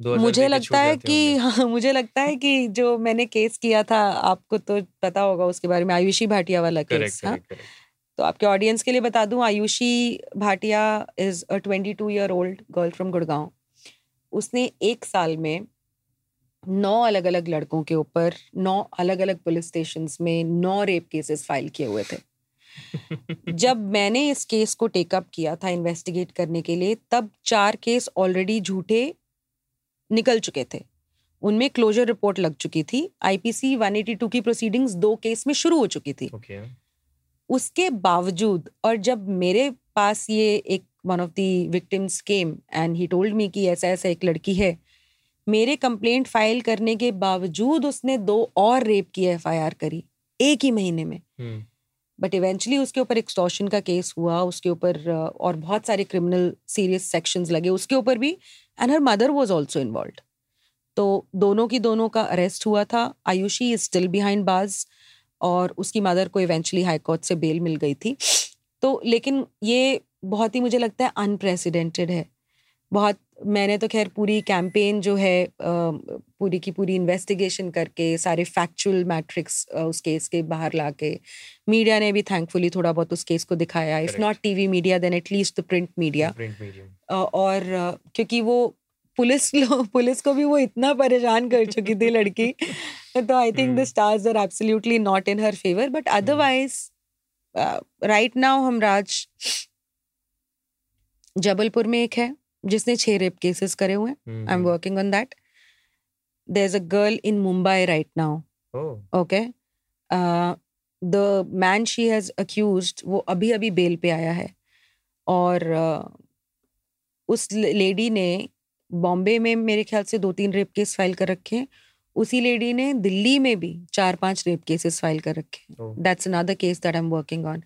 मुझे लगता है कि हाँ मुझे लगता है कि जो मैंने केस किया था आपको तो पता होगा उसके बारे में आयुषी भाटिया वाला केस हाँ। करेक्ट करेक्ट तो आपके ऑडियंस के लिए बता दूँ Ayushi Bhatia is a 22 year old girl from Gurgaon. उसने एक साल में नौ अलग अलग लड़कों के ऊपर नौ अलग अलग पुलिस स्टेशन में नौ रेप केसेस फ़ाइल किए हुए थे। जब मैंने इस केस को टेकअप किया था इन्वेस्टिगेट करने के लिए तब चार केस ऑलरेडी झूठे निकल चुके थे। उनमें क्लोजर रिपोर्ट लग चुकी थी। आईपीसी 182 की प्रोसीडिंग्स दो केस में शुरू हो चुकी थी। ओके उसके बावजूद और जब मेरे पास ये एक one of the victims came and he told me कि ऐसा ऐसा एक लड़की है मेरे कंप्लेंट फ़ाइल करने के बावजूद उसने दो और रेप की एफआईआर करी एक ही महीने में। हम्म। बट इवेंचुअली उसके ऊपर एक्सटॉर्शन का केस हुआ उसके ऊपर और बहुत सारे क्रिमिनल सीरियस सेक्शंस लगे उसके ऊपर भी and her mother was also involve तो दोनों की दोनों का अरेस्ट हुआ था आयुषी इज़ स्टिल बिहाइंड बाज और उसकी मदर को इवेंचुअली हाई कोर्ट से बेल मिल गई थी। तो लेकिन ये बहुत ही मुझे लगता है अनप्रेसिडेंटेड है। बहुत मैंने तो खैर पूरी कैंपेन जो है पूरी की पूरी इन्वेस्टिगेशन करके सारे फैक्चुअल मैट्रिक्स उस केस के बाहर ला के मीडिया ने भी थैंकफुली थोड़ा बहुत उस केस को दिखाया। If. Not TV media then at least the print media और क्योंकि वो पुलिस लो- पुलिस को भी वो इतना परेशान कर चुकी थी लड़की। तो I think the. Stars are absolutely not in her favour but otherwise right now Hamraaz Jabalpur में एक है जिसने छह रेप केसेस करे हुए हैं। I am working on that there is a girl in Mumbai right now okay the man she has accused वो अभी अभी बेल पे आया है। और uh, उस लेडी ने बॉम्बे में मेरे ख्याल से दो तीन रेप केस फ़ाइल कर रखे हैं। उसी लेडी ने दिल्ली में भी चार पाँच रेप केसेस फ़ाइल कर रखे that's another case that I am working on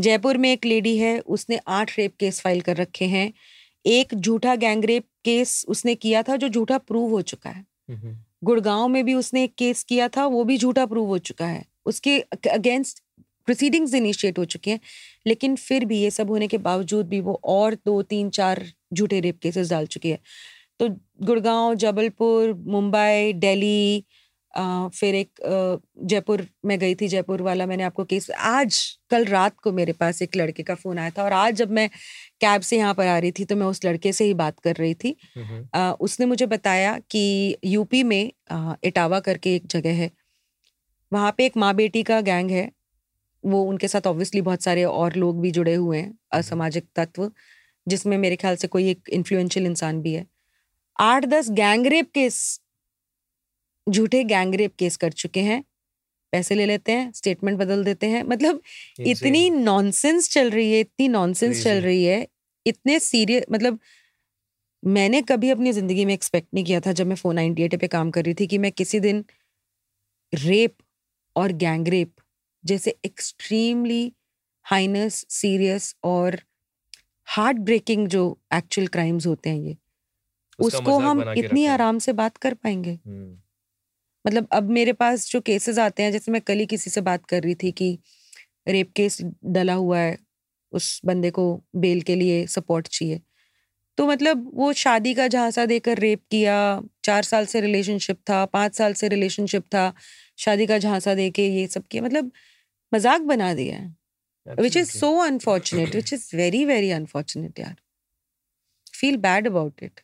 Jaipur में एक लेडी है उसने आठ रेप केस फ़ाइल कर रखे हैं। एक झूठा गैंग रेप केस उसने किया था जो झूठा प्रूव हो चुका है। हम्म गुड़गांव में भी उसने एक केस किया था वो भी झूठा प्रूव हो चुका है। उसके अगेंस्ट प्रोसीडिंग्स इनिशिएट हो चुके हैं लेकिन फिर भी ये सब होने के बावजूद भी वो और दो तीन चार झूठे रेप केसेस डाल चुकी है। तो गुड़गांव जबलपुर मुंबई दिल्ली फिर एक जयपुर में गई थी जयपुर वाला मैंने आपको केस आज कल रात को मेरे पास एक लड़के का फ़ोन आया था और आज जब मैं कैब से यहाँ पर आ रही थी तो मैं उस लड़के से ही बात कर रही थी। अ, उसने मुझे बताया कि यूपी में अ, इटावा करके एक जगह है। वहाँ पे एक माँ बेटी का गैंग है। वो उनके साथ ऑब्वियसली बहुत सारे और लोग भी जुड़े हुए हैं असामाजिक तत्व जिसमें मेरे ख्याल से कोई एक इन्फ्लुएंशियल इंसान भी है। आठ दस गैंगरेप केस झूठे गैंगरेप केस कर चुके हैं। पैसे ले लेते हैं स्टेटमेंट बदल देते हैं। मतलब इतनी नॉनसेंस चल रही है इतनी नॉनसेंस चल रही है इतने सीरियस मतलब मैंने कभी अपनी ज़िंदगी में एक्सपेक्ट नहीं किया था जब मैं फ़ोन नाइनटी एट पे काम कर रही थी कि मैं किसी दिन रेप और गैंग रेप जैसे एक्सट्रीमली हाइनस सीरियस और हार्ट ब्रेकिंग जो एक्चुअल क्राइम्स होते हैं ये उसका हम इतनी आराम से बात कर पाएँगे। हम्म। मतलब अब मेरे पास जो केसेस आते हैं जैसे मैं कल ही किसी से बात कर रही थी कि रेप केस डला हुआ है उस बंदे को बेल के लिए सपोर्ट चाहिए। तो मतलब वो शादी का झांसा देकर रेप किया चार साल से रिलेशनशिप था पाँच साल से रिलेशनशिप था शादी का झांसा दे के ये सब किया मतलब मज़ाक बना दिया है। Which is so unfortunate which is very very unfortunate यार। Feel bad about it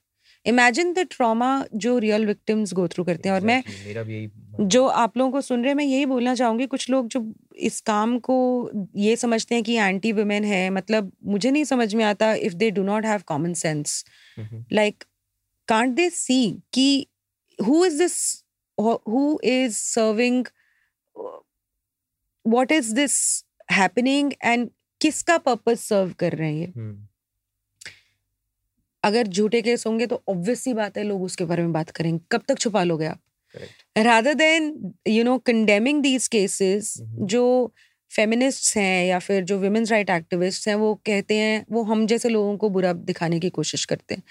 imagine the trauma जो रियल विक्टिम्स गो थ्रू करते हैं और मैं मेरा भी यही जो आप लोगों को सुन रहे हैं मैं यही बोलना चाहूँगी कुछ लोग जो इस काम को ये समझते हैं कि एंटी वुमेन है मतलब मुझे नहीं समझ में आता if they do not have common sense है। like can't they see कि who is this who is serving what is this happening and किसका पर्पज सर्व कर रहे हैं ये? हम्म, अगर झूठे केस होंगे तो ऑब्वियस सी बात है लोग उसके बारे में बात करेंगे। कब तक छुपा लोगे आप. Rather than you know condemning these cases. जो फेमिनिस्ट्स हैं या फिर जो वुमेन्स राइट एक्टिविस्ट हैं वो कहते हैं वो हम जैसे लोगों को बुरा दिखाने की कोशिश करते हैं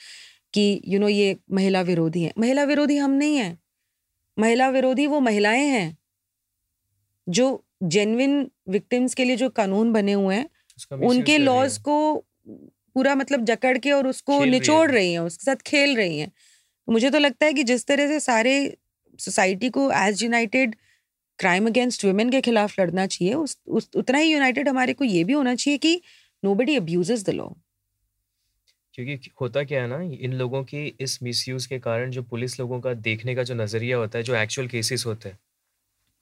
कि यू you नो know, ये महिला विरोधी है। महिला विरोधी हम नहीं हैं। महिला विरोधी वो महिलाएँ हैं जो जेन्युइन विक्टिम्स के लिए जो कानून बने हुए हैं उनके लॉज को पूरा मतलब जकड़ के और उसको रही निचोड़ है। रही हैं उसके साथ खेल रही हैं। मुझे तो लगता है कि जिस तरह से सारे सोसाइटी को as united crime against women के खिलाफ लड़ना चाहिए उस, उस उतना ही यूनाइटेड हमारे को ये भी होना चाहिए कि nobody abuses the law क्योंकि होता क्या है ना इन लोगों की इस मिसयूज के कारण जो पुलिस लोगों का देखने का जो नज़रिया होता है जो एक्चुअल केसेस होते हैं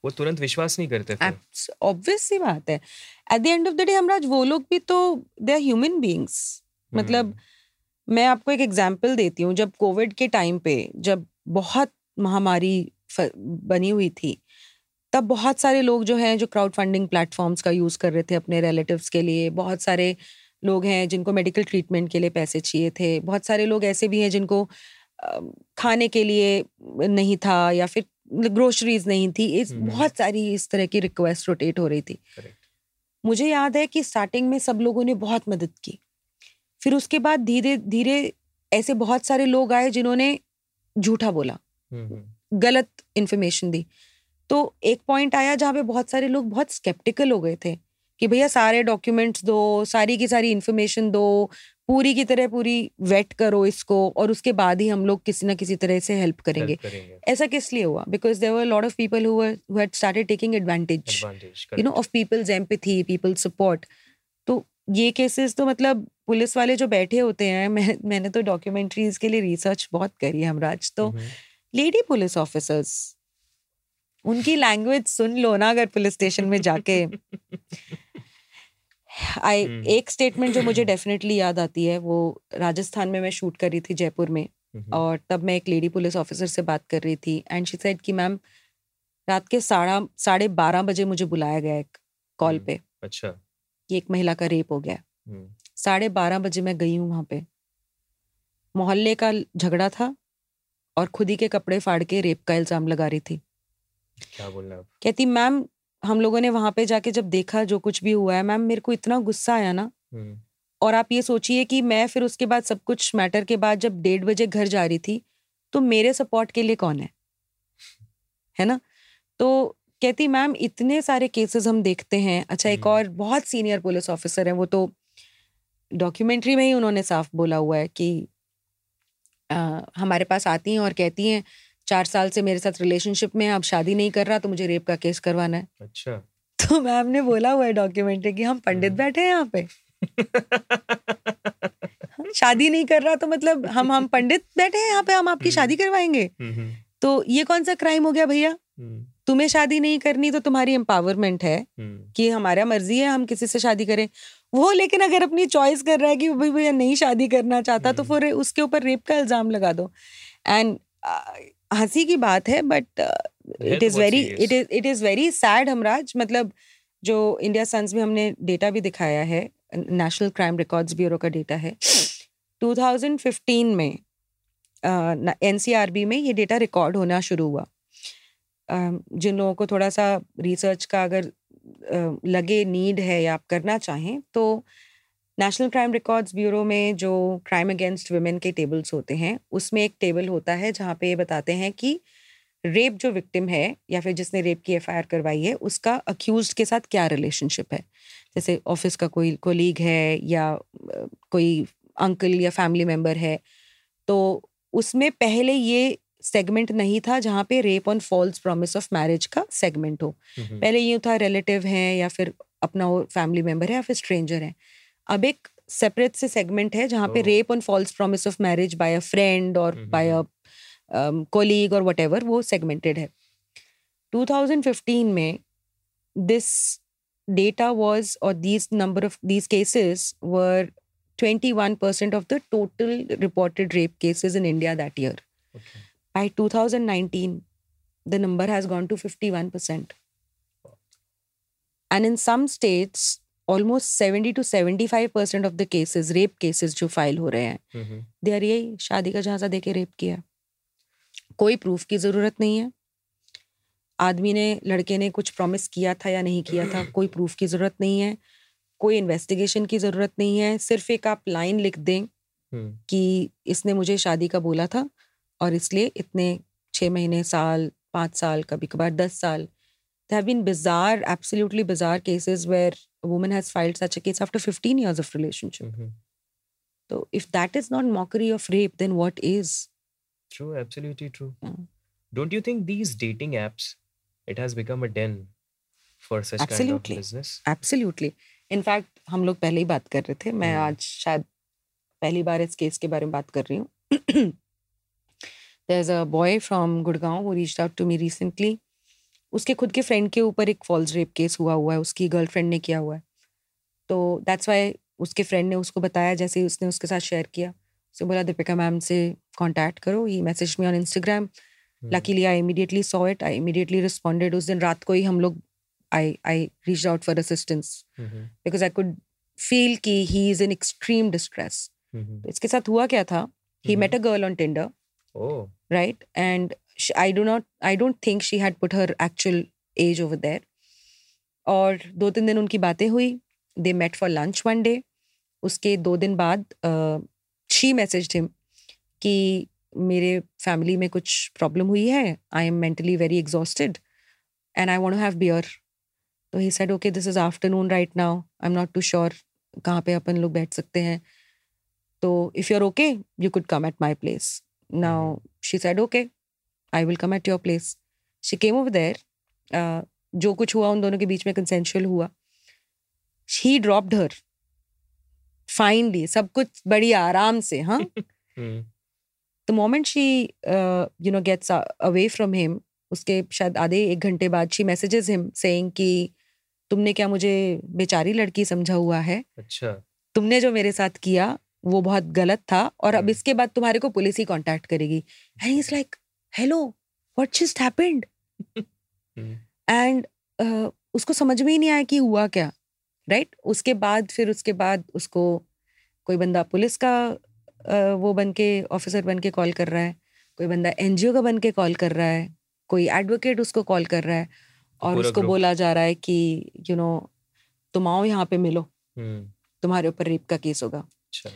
वो तुरंत विश्वास नहीं करते ऑब्वियस सी बात है। At the end of the day Hamraaz वो लोग भी तो दे आर ह्यूमन बींग्स मतलब हम्म, मैं आपको एक एग्ज़ाम्पल देती हूँ जब कोविड के टाइम पे जब बहुत महामारी बनी हुई थी तब बहुत सारे लोग जो हैं जो क्राउड फंडिंग प्लेटफॉर्म्स का यूज़ कर रहे थे अपने रिलेटिव्स के लिए बहुत सारे लोग हैं जिनको मेडिकल ट्रीटमेंट के लिए पैसे चाहिए थे बहुत सारे लोग ऐसे भी हैं जिनको खाने के लिए नहीं था या फिर ग्रोसरीज नहीं थी इस हम्म। बहुत सारी इस तरह की रिक्वेस्ट रोटेट हो रही थी। मुझे याद है कि स्टार्टिंग में सब लोगों ने बहुत मदद की। फिर उसके बाद धीरे धीरे ऐसे बहुत सारे लोग आए जिन्होंने झूठा बोला। हम्म, हम्म, गलत इन्फॉर्मेशन दी। तो एक पॉइंट आया जहाँ पे बहुत सारे लोग बहुत स्केप्टिकल हो गए थे कि भैया सारे डॉक्यूमेंट्स दो सारी की सारी इन्फॉर्मेशन दो पूरी की तरह पूरी वेट करो इसको और उसके बाद ही हम लोग किसी ना किसी तरह से हेल्प करेंगे। करेंगे। ऐसा किस लिए हुआ? Because there were lot of people who had started taking advantage you know of people's empathy people support ये केसेस तो मतलब पुलिस वाले जो बैठे होते हैं मैं मैंने तो डॉक्यूमेंट्रीज के लिए रिसर्च बहुत करी है हमराज तो लेडी पुलिस ऑफिसर्स उनकी लैंग्वेज सुन लो ना अगर पुलिस स्टेशन में जाके आई हम्म। एक स्टेटमेंट जो मुझे डेफिनेटली याद आती है वो राजस्थान में मैं शूट कर रही थी जयपुर में और तब मैं एक लेडी पुलिस ऑफिसर से बात कर रही थी एंड शी सेड कि मैम रात के साढ़ा साढ़े बारह बजे मुझे बुलाया गया एक कॉल हम्म। पे अच्छा कि एक महिला का रेप हो गया है। हम्म, साढ़े बारह बजे मैं गई हूँ वहाँ पे। मोहल्ले का झगड़ा था और खुद ही के कपड़े फाड़ के रेप का इल्ज़ाम लगा रही थी। क्या कहती मैम हम लोगों ने वहाँ पे जाके जब देखा जो कुछ भी हुआ है मैम मेरे को इतना गुस्सा आया ना। हम्म, और आप ये सोचिए कि मैं फिर उसके बाद सब कुछ मैटर के बाद जब डेढ़ बजे घर जा रही थी तो मेरे सपोर्ट के लिए कौन है? है ना? तो कहती मैम इतने सारे केसेस हम देखते हैं। अच्छा एक हम्म। और बहुत सीनियर पुलिस ऑफिसर है वो तो डॉक्यूमेंट्री में ही उन्होंने साफ़ बोला हुआ है कि अ, हमारे पास आती हैं और कहती हैं चार साल से मेरे साथ रिलेशनशिप में है, अब शादी नहीं कर रहा तो मुझे रेप का केस करवाना है। अच्छा। तो मैम ने बोला हुआ है डॉक्यूमेंट्री कि हम पंडित हम्म। बैठे हैं यहाँ पे। शादी नहीं कर रहा तो मतलब हम हम पंडित बैठे हैं यहाँ पे हम आपकी हम्म। शादी करवाएँगे। तो ये कौन सा क्राइम हो गया भैया? तुम्हें शादी नहीं करनी तो तुम्हारी एम्पावरमेंट है हम्म, कि हमारा मर्ज़ी है हम किसी से शादी करें। वो लेकिन अगर अपनी चॉइस कर रहा है कि भाई भैया नहीं शादी करना चाहता तो हम्म। फिर उसके ऊपर रेप का इल्ज़ाम लगा दो। एंड हँसी की बात है but it is very it is it is very sad Hamraaz मतलब जो इंडिया सन्स में हमने डेटा भी दिखाया है नेशनल क्राइम रिकॉर्ड्स ब्यूरो का डेटा है। 2015 में एनसीआरबी में ये डेटा रिकॉर्ड होना शुरू हुआ। जिन लोगों को थोड़ा सा रिसर्च का अगर लगे नीड है या आप करना चाहें तो नेशनल क्राइम रिकॉर्ड्स ब्यूरो में जो क्राइम अगेंस्ट वुमेन के टेबल्स होते हैं, उसमें एक टेबल होता है जहाँ पे ये बताते हैं कि रेप जो विक्टिम है या फिर जिसने रेप की एफआईआर करवाई है, उसका अक्यूज के साथ क्या रिलेशनशिप है? जैसे ऑफ़िस का कोई कोलीग है या कोई अंकल या फैमिली मेंबर है तो उसमें पहले ये सेगमेंट नहीं था जहाँ पे rape on false promise of marriage का सेगमेंट हो। हम्म, पहले ये था रिलेटिव है या फिर अपना वो फैमिली मेंबर है या फिर स्ट्रेंजर है। अब एक सेपरेट से सेगमेंट है जहाँ पे rape on false promise of marriage by a friend और बाय अ कोलीग और वट वो सेगमेंटेड है। 2015 में this data was or these number of these cases were 21% of the total reported rape cases in India that year. okay. By 2019, the number has gone to 51%. And in some states, almost 70 to 75% of the cases, rape cases जो file हो रहे हैं they are यही शादी का झांसा देके rape किया। है। कोई प्रूफ की ज़रूरत नहीं है। आदमी ने लड़के ने कुछ प्रॉमिस किया था या नहीं किया था कोई प्रूफ की ज़रूरत नहीं है। कोई इन्वेस्टिगेशन की ज़रूरत नहीं है। सिर्फ़ एक आप लाइन लिख दें हम्म, कि इसने मुझे शादी का बोला था। और इसलिए इतने छः महीने साल पाँच साल कभी कभार दस साल they have been bizarre absolutely bizarre cases where women has filed such case after fifteen years of relationship तो if that is not mockery of rape then what is true absolutely true don't you think these dating apps it has become a den for such absolutely business absolutely in fact हम लोग पहले ही बात कर रहे थे मैं आज शायद पहली बार इस केस के बारे में बात कर रही हूँ। Is a boy from Gurgaon वो reached out to me recently उसके खुद के फ्रेंड के ऊपर एक फॉल्स रेप केस हुआ हुआ है उसकी गर्लफ्रेंड ने किया हुआ है। तो दैट्स वाई उसके फ्रेंड ने उसको बताया जैसे उसने उसके साथ शेयर किया। उसे बोला दीपिका मैम से कांटेक्ट करो ये message me on Instagram. Luckily I immediately saw it I immediately responded उस दिन रात को ही हम लोग I I reach out for assistance. Because I could feel कि he is in extreme distress इसके साथ हुआ क्या था? He. Met a girl on Tinder Oh. right? And sh- i do not, i don't think she had put her actual age over there. और दो तीन दिन उनकी बातें हुई। They met for lunch one day उसके दो दिन बाद शी मैसेज हिम कि मेरे फैमिली में कुछ प्रॉब्लम हुई है। I am mentally very exhausted and I want have beer तो he said okay this is afternoon right now I am not too sure कहाँ पे अपन लोग बैठ सकते हैं. तो if you are okay you could come at my place now she said okay I will come at your place she came over there जो कुछ हुआ उन दोनों के बीच में कंसेंशुअल हुआ। ही ड्रॉप्ड हर फाइनली सब कुछ बड़ी आराम से हाँ. The moment she you know gets away from him उसके शायद आधे एक घंटे बाद शी मैसेजेस हिम सेइंग कि तुमने क्या मुझे बेचारी लड़की समझा हुआ है? अच्छा। तुमने जो मेरे साथ किया वो बहुत गलत था और अब हम्म। इसके बाद तुम्हारे को पुलिस ही कांटेक्ट करेगी and is like hello what just happened. And उसको समझ में ही नहीं आया कि हुआ क्या राइट right? उसके बाद फिर उसके बाद उसको कोई बंदा पुलिस का uh, वो बन के ऑफिसर बन के कॉल कर रहा है कोई बंदा एनजीओ का बन के कॉल कर रहा है कोई एडवोकेट उसको कॉल कर रहा है और उसको बोला जा रहा है कि यू you नो know, तुम आओ यहाँ पे मिलो Hmm. तुम्हारे ऊपर रेप का केस होगा अच्छा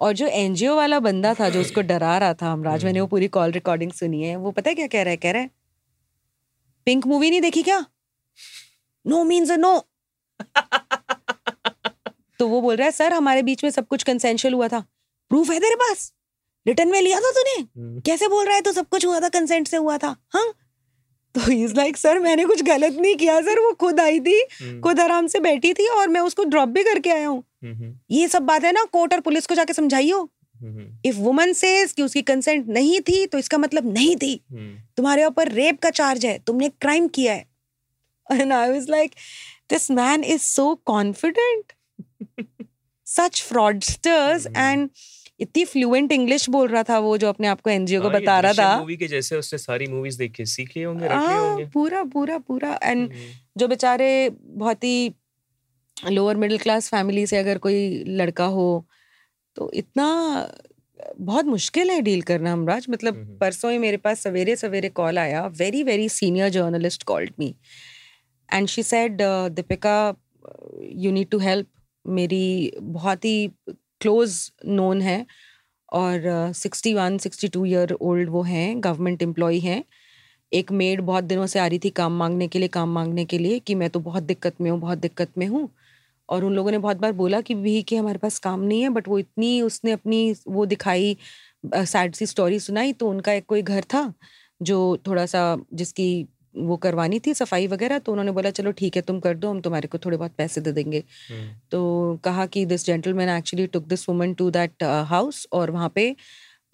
और जो एनजीओ वाला बंदा था जो उसको डरा रहा था हमराज मैंने वो। पूरी कॉल रिकॉर्डिंग सुनी है वो पता है क्या कह रहा है कह रहा है पिंक मूवी नहीं देखी क्या नो मीन्स नो तो वो बोल रहा है सर हमारे बीच में सब कुछ कंसेंशुअल हुआ था प्रूफ है तेरे पास रिटर्न में लिया था तूने Hmm. कैसे बोल रहा है तो सब कुछ हुआ था कंसेंट से हुआ था हाँ तो इज़ लाइक सर मैंने कुछ गलत नहीं किया सर वो खुद आई थी Hmm. खुद आराम से बैठी थी और मैं उसको ड्रॉप भी करके आया हूँ. ये सब बात है ना कोर्ट और पुलिस को जाके समझाइयो. इफ़ वुमन सेज कि उसकी कंसेंट नहीं थी तो इसका मतलब नहीं थी। Hmm. तुम्हारे ऊपर रेप का चार्ज है तुमने क्राइम किया है। And I was like this man is so confident such fraudsters hmm. And इतनी फ्लुएंट इंग्लिश बोल रहा था वो जो अपने आप को एनजीओ को हाँ, बता रहा था। मूवी के जैसे उसने सारी मूवीज़ देख के सीख लिए होंगे लिए हाँ, होंगे। पूरा पूरा पूरा। एंड हम्म, जो बेचारे बहुत ही लोअर मिडिल क्लास फैमिली से अगर कोई लड़का हो तो इतना बहुत मुश्किल है डील करना हमराज मतलब हम्म। परसों ही मेरे पास सवेरे सवेरे कॉल आया। Very very senior journalist called me and she said Deepika you need to help मेरी बहुत ही क्लोज नोन है और sixty one sixty two year old वो हैं गवर्नमेंट एम्प्लॉय हैं। एक मेड बहुत दिनों से आ रही थी काम मांगने के लिए काम मांगने के लिए कि मैं तो बहुत दिक्कत में हूँ बहुत दिक्कत में हूँ। और उन लोगों ने बहुत बार बोला कि भी कि हमारे पास काम नहीं है बट वो इतनी उसने अपनी वो दिखाई सैड सी स्टोरी सुनाई तो उनका एक कोई घर था जो थोड़ा सा जिसकी वो करवानी थी सफ़ाई वगैरह तो उन्होंने बोला चलो ठीक है तुम कर दो हम तुम्हारे को थोड़े बहुत पैसे दे देंगे। हम्म, तो कहा कि this gentleman actually took this woman to that house और वहाँ पे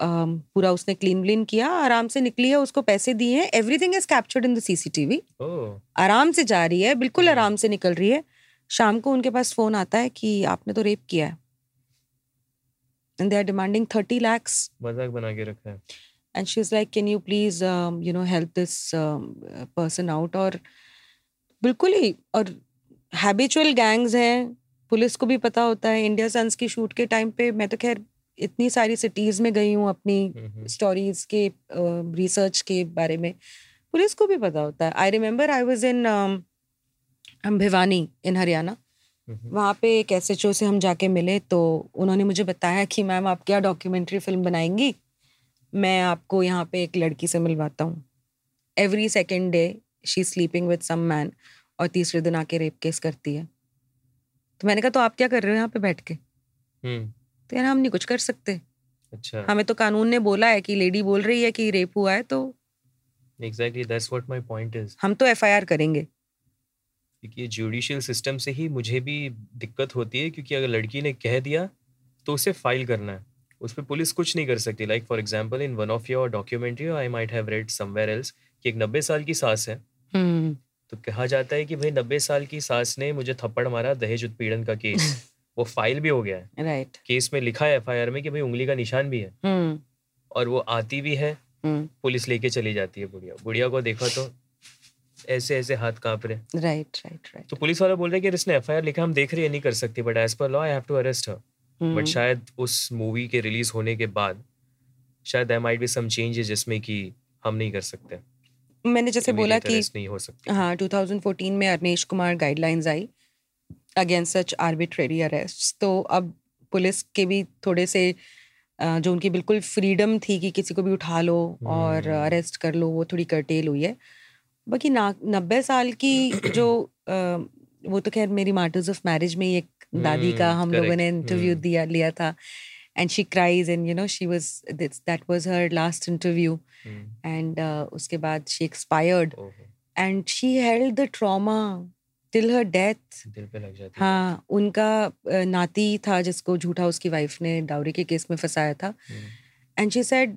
पूरा उसने क्लीन व्लीन किया आराम से निकली है उसको पैसे दिए हैं everything is captured in the CCTV आराम से जा रही है बिल्कुल हम्म। आराम से निकल रही है। शाम को उनके पास फ़ोन आता है कि आपने तो रेप किया है। And they are demanding thirty lakhs मज़ाक बना के रखा है। And she is like can you please you know help this person out और बिल्कुल ही और हैबिचुअल गैंग्स हैं। पुलिस को भी पता होता है। इंडिया सन्स की शूट के टाइम पे मैं तो खैर इतनी सारी सिटीज़ में गई हूँ अपनी स्टोरीज के रिसर्च के बारे में। पुलिस को भी पता होता है। I remember I was in Bhiwani in Haryana. वहाँ पे एक एस से हम जाके मिले तो उन्होंने मुझे बताया कि मैम आप क्या डॉक्यूमेंट्री फ़िल्म बनाएँगी? मैं आपको यहाँ पे एक लड़की से मिलवाता हूँ। Every second day she sleeping with some man और तीसरे दिन आके रेप केस करती है। तो मैंने कहा तो आप क्या कर रहे हो यहाँ पे बैठ के? हम्म, तो यार हम नहीं कुछ कर सकते। अच्छा। हमें तो कानून ने बोला है कि लेडी बोल रही है कि रेप हुआ है तो exactly that's what my point is हम तो एफआईआर करेंगे। क्योंकि ये जुडिशियल सिस्टम से ही मुझे भी दिक्कत होती है क्योंकि अगर लड़की ने कह दिया तो उसे फ़ाइल करना है। उस पर पुलिस कुछ नहीं कर सकती। Like for example in one of your documentary I might have read somewhere else कि एक नब्बे साल की सास है। हम्म। तो कहा जाता है कि भाई नब्बे साल की सास ने मुझे थप्पड़ मारा दहेज उत्पीड़न का केस। वो फ़ाइल भी हो गया है। Right right. केस में लिखा है एफआईआर में कि भाई उंगली का निशान भी है। हम्म। और वो आती भी है। हम्म। पुलिस लेके चली जाती है बुढ़िया। बुढ़िया को देखा तो ऐसे ऐसे हाथ काँप रहे राइट राइट राइट तो पुलिस वाला बोल रहा है कि इसने एफआईआर लिखा हम देख रहे हैं नहीं कर सकती but as per law I have to arrest her. But शायद उस मूवी के रिलीज़ होने के बाद शायद there might be some changes जिसमें कि हम नहीं कर सकते। मैंने जैसे बोला कि नहीं हो सकती। हाँ 2014 में अरनेश कुमार गाइडलाइंस आई अगेंस्ट सच आर्बिट्रेरी अरेस्ट तो अब पुलिस के भी थोड़े से जो उनकी बिल्कुल फ्रीडम थी कि किसी को भी उठा लो और। अरेस्ट कर लो वो थोड़ी कर्टेल हुई है। बाकी ना नब्बे साल की जो अ, वो तो खैर मेरी मार्टर्स ऑफ़ मैरिज में एक दादी का हम्म, हम लोगों ने इंटरव्यू हम्म। दिया लिया था। And she cries and you know she was that was her last interview hmm, and उसके बाद she expired trauma till her death दिल पे लग जाती हाँ। उनका नाती था जिसको झूठा उसकी वाइफ ने डाउरी के केस में फंसाया था। हम्म, एंड शी सेड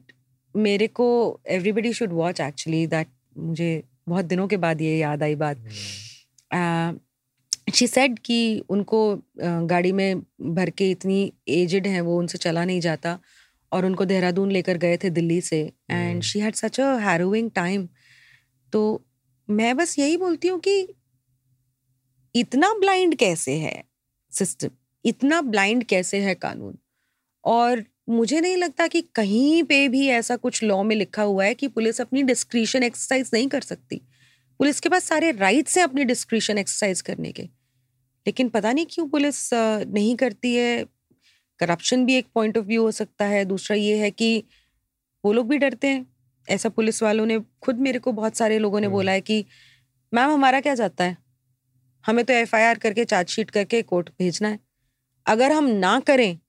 मेरे को everybody should watch actually that मुझे बहुत दिनों के बाद ये याद आई बात। हम्म, शी सेड कि उनको गाड़ी में भर के इतनी एजड हैं वो उनसे चला नहीं जाता और उनको देहरादून लेकर गए थे दिल्ली से। हम्म। And she had such a harrowing time तो मैं बस यही बोलती हूँ कि इतना ब्लाइंड कैसे है सिस्टम इतना ब्लाइंड कैसे है कानून? और मुझे नहीं लगता कि कहीं पे भी ऐसा कुछ लॉ में लिखा हुआ है कि पुलिस अपनी डिस्क्रिशन एक्सरसाइज नहीं कर सकती। पुलिस के पास सारे राइट्स हैं अपनी डिस्क्रिशन एक्सरसाइज करने के। लेकिन पता नहीं क्यों पुलिस नहीं करती है। करप्शन भी एक पॉइंट ऑफ़ व्यू हो सकता है। दूसरा ये है कि वो लोग भी डरते हैं। ऐसा पुलिस वालों ने खुद मेरे को बहुत सारे लोगों ने हम्म। बोला है कि मैम हमारा क्या जाता है? हमें तो एफआईआर करके चार्जशीट करके कोर्ट भेजना है। अगर हम ना करें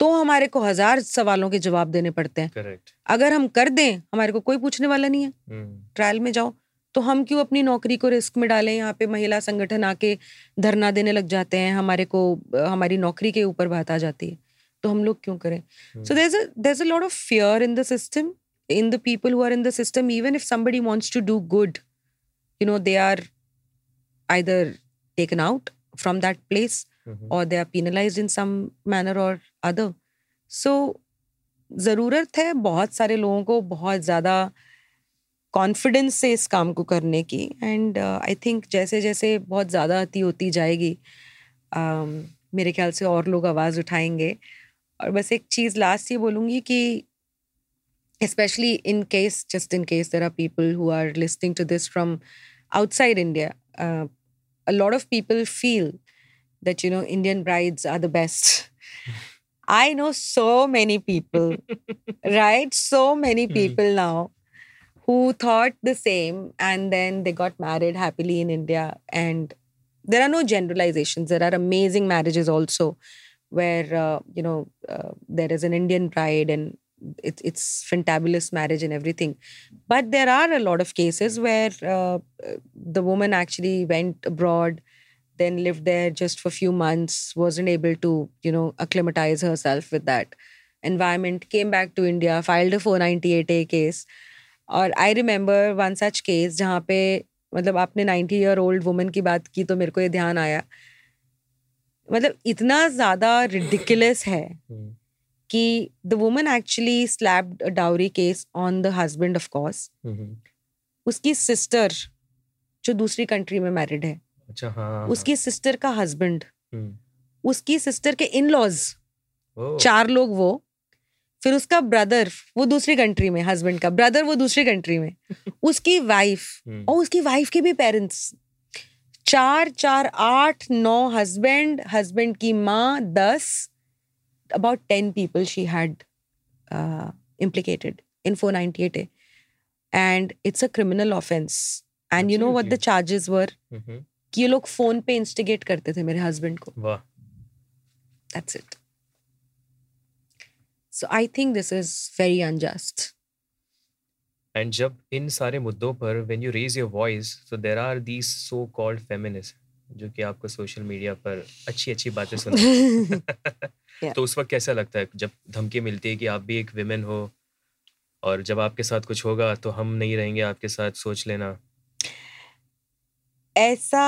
तो हमारे को हज़ार सवालों के जवाब देने पड़ते हैं। करेक्ट अगर हम कर दें हमारे को कोई पूछने वाला नहीं है। हम्म, ट्रायल में जाओ तो हम क्यों अपनी नौकरी को रिस्क में डालें? यहाँ पे महिला संगठन आके धरना देने लग जाते हैं हमारे को हमारी नौकरी के ऊपर बात आ जाती है। तो हम लोग क्यों करें? सो हम्म, there's a there's a lot of fear in the system in the people who are in the system even if somebody wants to do good you know they are either taken out और they are penalize in some manner और other so ज़रूरत है बहुत सारे लोगों को बहुत ज़्यादा कॉन्फिडेंस से इस काम को करने की। एंड आई थिंक जैसे जैसे बहुत ज़्यादा अति होती जाएगी um, मेरे ख्याल से और लोग आवाज़ उठाएँगे। और बस एक चीज़ लास्ट ये बोलूँगी कि specially in case just in case there are people who are listening to this from outside India a lot of people feel that you know indian brides are the best. I know so many people right? So many Hmm. people now who thought the same and then they got married happily in india. And there are no generalizations. There are amazing marriages also where uh, you know uh, there is an indian bride and it, it's fantabulous marriage and everything. But there are a lot of cases where uh, uh, the woman actually went abroad then lived there just for a few months wasn't able to you know acclimatize herself with that. Environment came back to india filed a 498a case. और I remember one such case जहाँ पे मतलब आपने 90 year old woman की बात की तो मेरे को ये ध्यान आया। मतलब इतना ज़्यादा रिडिकुलस है हम्म, कि the woman actually slapped a dowry case on the husband of course उसकी सिस्टर जो दूसरी कंट्री में मैरिड है अच्छा हाँ हाँ, उसकी सिस्टर का हस्बैंड हम्म, उसकी सिस्टर के इन लॉज चार लोग वो। फिर उसका ब्रदर वो दूसरी कंट्री में हस्बैंड का। ब्रदर वो दूसरी कंट्री में। उसकी वाइफ हम्म, और उसकी वाइफ के भी पेरेंट्स चार चार आठ नौ हस्बैंड हस्बैंड की माँ दस about ten people she had implicated in 498A. And it's a criminal offense. And you know what the Absolutely. charges were? हम्म, कि ये लोग फ़ोन पे इंस्टिगेट करते थे मेरे हस्बैंड को। That's it so I think this is very unjust and जब इन सारे मुद्दों पर when you raise your voice so there are these so called feminist जो कि आपको सोशल मीडिया पर अच्छी अच्छी बातें सुना तो उस वक्त कैसा लगता है जब धमकी मिलती है कि आप भी एक विमेन हो और जब आपके साथ कुछ होगा तो हम नहीं रहेंगे आपके साथ सोच लेना। ऐसा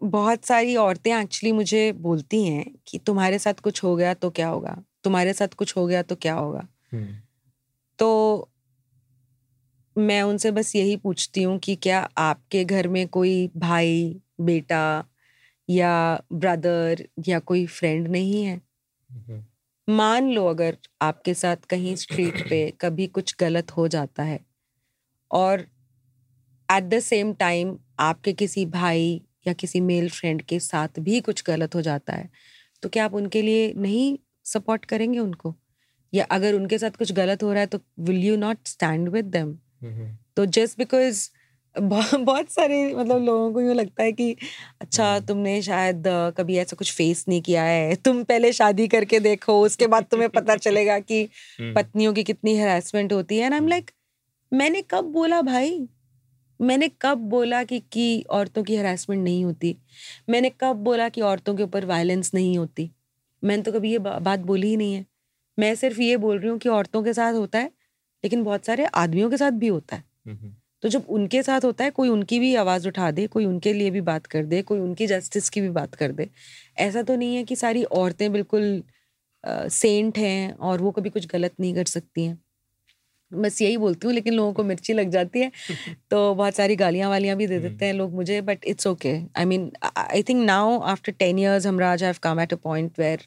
बहुत सारी औरतें एक्चुअली मुझे बोलती हैं कि तुम्हारे साथ कुछ हो गया तो क्या होगा तुम्हारे साथ कुछ हो गया तो क्या होगा हम्म। तो मैं उनसे बस यही पूछती हूँ कि क्या आपके घर में कोई भाई बेटा या ब्रदर या कोई फ्रेंड नहीं है हम्म। मान लो अगर आपके साथ कहीं स्ट्रीट पे कभी कुछ गलत हो जाता है और एट द सेम टाइम आपके किसी भाई या किसी मेल फ्रेंड के साथ भी कुछ गलत हो जाता है तो क्या आप उनके लिए नहीं सपोर्ट करेंगे उनको? या अगर उनके साथ कुछ गलत हो रहा है तो will you not stand with them तो जस्ट बिकॉज़ बहुत सारे मतलब लोगों को यूँ लगता है कि अच्छा हम्म। तुमने शायद कभी ऐसा कुछ फेस नहीं किया है तुम पहले शादी करके देखो उसके बाद तुम्हें पता चलेगा कि हम्म। पत्नियों की कितनी हरासमेंट होती है. एंड आई एम लाइक मैंने कब बोला भाई? मैंने कब बोला कि कि औरतों की हरासमेंट नहीं होती? मैंने कब बोला कि औरतों के ऊपर वायलेंस नहीं होती? मैंने तो कभी ये बा, बात बोली ही नहीं है। मैं सिर्फ़ ये बोल रही हूँ कि औरतों के साथ होता है लेकिन बहुत सारे आदमियों के साथ भी होता है। तो जब उनके साथ होता है कोई उनकी भी आवाज़ उठा दे कोई उनके लिए भी बात कर दे कोई उनकी जस्टिस की भी बात कर दे ऐसा तो नहीं है कि सारी औरतें बिल्कुल सेंट हैं और वो कभी कुछ गलत नहीं कर सकती हैं। बस यही बोलती हूँ लेकिन लोगों को मिर्ची लग जाती है तो बहुत सारी गालियाँ वालियाँ भी दे हम्म। देते हैं लोग मुझे but it's okay I mean I think now after ten years हम राज have come at a point where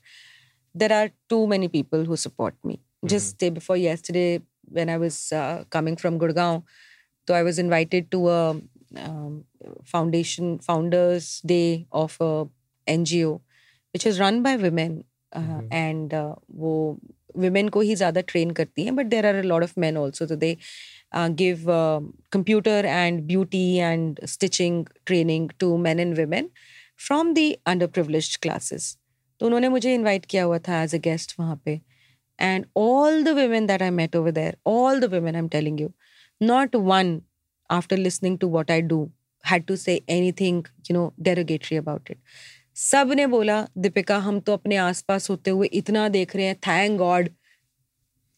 there are too many people who support me just day before yesterday when I was coming from Gurgaon तो I was invited to a foundation founders day of N G O which is run by women by women, uh, mm-hmm. and uh, वो women को ही ज़्यादा train करती हैं, but there are a lot of men also. So they uh, give uh, computer and beauty and stitching training to men and women from the underprivileged classes. तो उन्होंने मुझे invite किया हुआ था एज अ गेस्ट वहाँ पे and all the women that I met over there all the women I am telling you not one after listening to what I do had to say anything you know derogatory about it सबने बोला दीपिका हम तो अपने आसपास होते हुए इतना देख रहे हैं। थैंक गॉड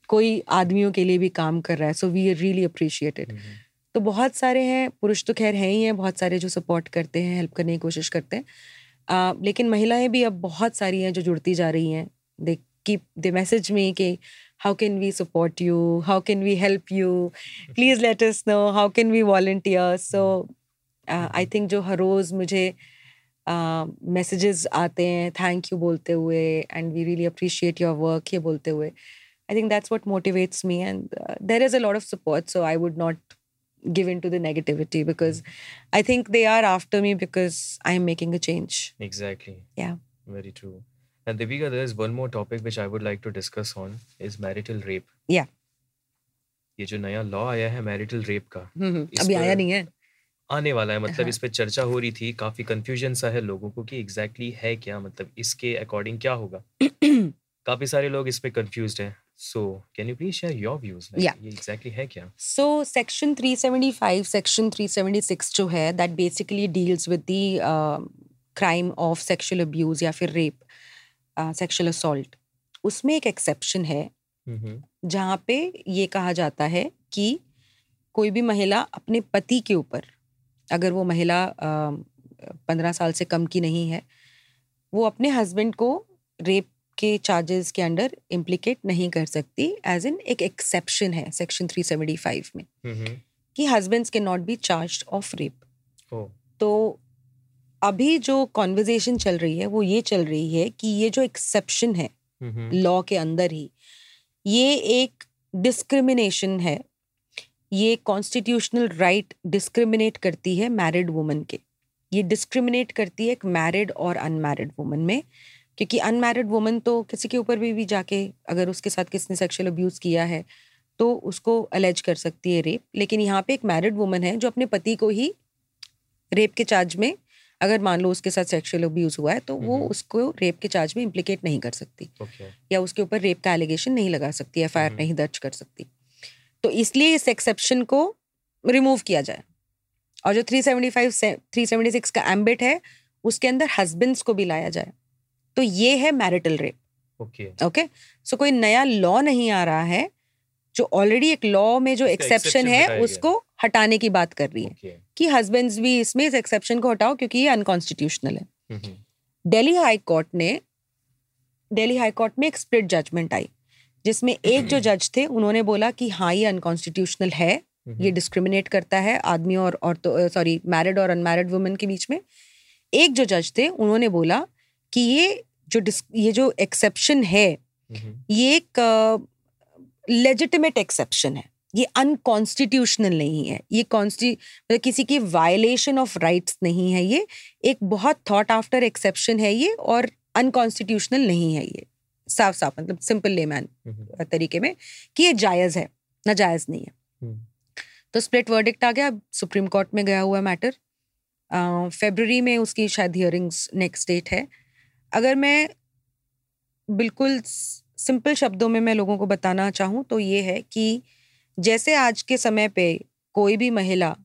कोई आदमियों के लिए भी काम कर रहा है। सो वी रियली अप्रिशिएटेड तो बहुत सारे हैं पुरुष तो खैर हैं ही हैं बहुत सारे जो सपोर्ट करते हैं हेल्प करने की कोशिश करते हैं। आ, लेकिन महिलाएँ भी अब बहुत सारी हैं जो जुड़ती जा रही हैं। दे कीप दे मैसेज में कि how can we support you how can we help you please let us know how can we volunteer so I think जो हर रोज़ मुझे मैसेजेस uh, आते हैं थैंक यू बोलते हुए and we really appreciate your work ये बोलते हुए I think that's what motivates me and there is a lot of support so I would not give into the negativity because mm. I think they are after me because I'm making a change. Exactly. Yeah. Very true. And Deepika, there's one more topic which I would like to discuss on is marital rape. Yeah. ये जो नया law आया है marital rape का अभी आया नहीं है आने वाला है मतलब इस पे चर्चा हो रही थी काफ़ी कंफ्यूजन सा है लोगों को कि एग्जैक्टली exactly है क्या मतलब इसके अकॉर्डिंग क्या होगा काफ़ी सारे लोग इस पे कंफ्यूज्ड हैं So, can you please share your views? Like, yeah. Exactly है क्या? So, Section 375, Section 376 जो है, that basically deals with the uh, crime of sexual abuse या फिर rape, uh, sexual assault. उसमें एक exception है mm-hmm. जहाँ पे ये कहा जाता है कि कोई भी महिला अपने पति के ऊपर अगर वो महिला पंद्रह साल से कम की नहीं है वो अपने हस्बैंड को रेप के चार्जेस के अंडर इम्प्लीकेट नहीं कर सकती एज इन एक एक्सेप्शन है सेक्शन 375 में कि हस्बैंड्स के not be charge of rape तो अभी जो कॉन्वर्जेशन चल रही है वो ये चल रही है कि ये जो एक्सेप्शन है लॉ के अंदर ही ये एक डिस्क्रिमिनेशन है ये कॉन्स्टिट्यूशनल राइट डिस्क्रिमिनेट करती है मैरिड वुमन के। ये डिस्क्रिमिनेट करती है एक मैरिड और अनमैरिड वुमन में क्योंकि अनमैरिड वुमन तो किसी के ऊपर भी, भी जाके अगर उसके साथ किसने सेक्सुअल अब्यूज़ किया है तो उसको अलेज कर सकती है रेप लेकिन यहाँ पे एक मैरिड वुमन है जो अपने पति को ही रेप के चार्ज में अगर मान लो उसके साथ सेक्सुअल अब्यूज हुआ है तो वो हम्म। उसको रेप के चार्ज में इम्प्लीकेट नहीं कर सकती। ओके या उसके ऊपर रेप का एलिगेशन नहीं लगा सकती एफ़ हम्म। नहीं दर्ज कर सकती। तो इसलिए इस एक्सेप्शन को रिमूव किया जाए। और जो 375 से 376 का एम्बिट है उसके अंदर हस्बैंड्स को भी लाया जाए। तो ये है marital rape okay okay so कोई नया लॉ नहीं आ रहा है जो ऑलरेडी एक लॉ में जो एक्सेप्शन है। उसको हटाने की बात कर रही है। ओके कि हस्बैंड्स भी इसमें इस एक्सेप्शन को हटाओ क्योंकि ये अनकॉन्स्टिट्यूशनल है। दिल्ली हाई कोर्ट ने दिल्ली हाई कोर्ट में एक स्प्लिट जजमेंट आई। जिसमें एक जो जज थे उन्होंने बोला कि हाँ ये अनकॉन्स्टिट्यूशनल है हम्म, ये डिस्क्रिमिनेट करता है आदमी और और सॉरी मैरिड और अनमैरिड वुमेन के बीच में। एक जो जज थे उन्होंने बोला कि ये जो ये जो एक्सेप्शन है हम्म, ये एक लेजिटिमेट एक्सेप्शन है। ये अनकॉन्स्टिट्यूशनल नहीं है। ये कॉन्स्टि मतलब किसी की वायलेशन ऑफ़ राइट्स नहीं है ये। एक बहुत थॉट आफ्टर एक्सेप्शन है ये और अनकॉन्स्टिट्यूशनल नहीं है ये। साफ़ साफ़ मतलब सिंपल लेमैन हम्म, तरीके में कि ये जायज़ है नाजायज़ नहीं है। हम्म, तो स्प्लिट वर्डिक्ट आ गया सुप्रीम कोर्ट में गया हुआ मैटर फेबररी में उसकी शायद हियरिंग्स नेक्स्ट डेट है। अगर मैं बिल्कुल सिंपल शब्दों में मैं लोगों को बताना चाहूँ तो ये है कि जैसे आज के समय पे कोई भी महिला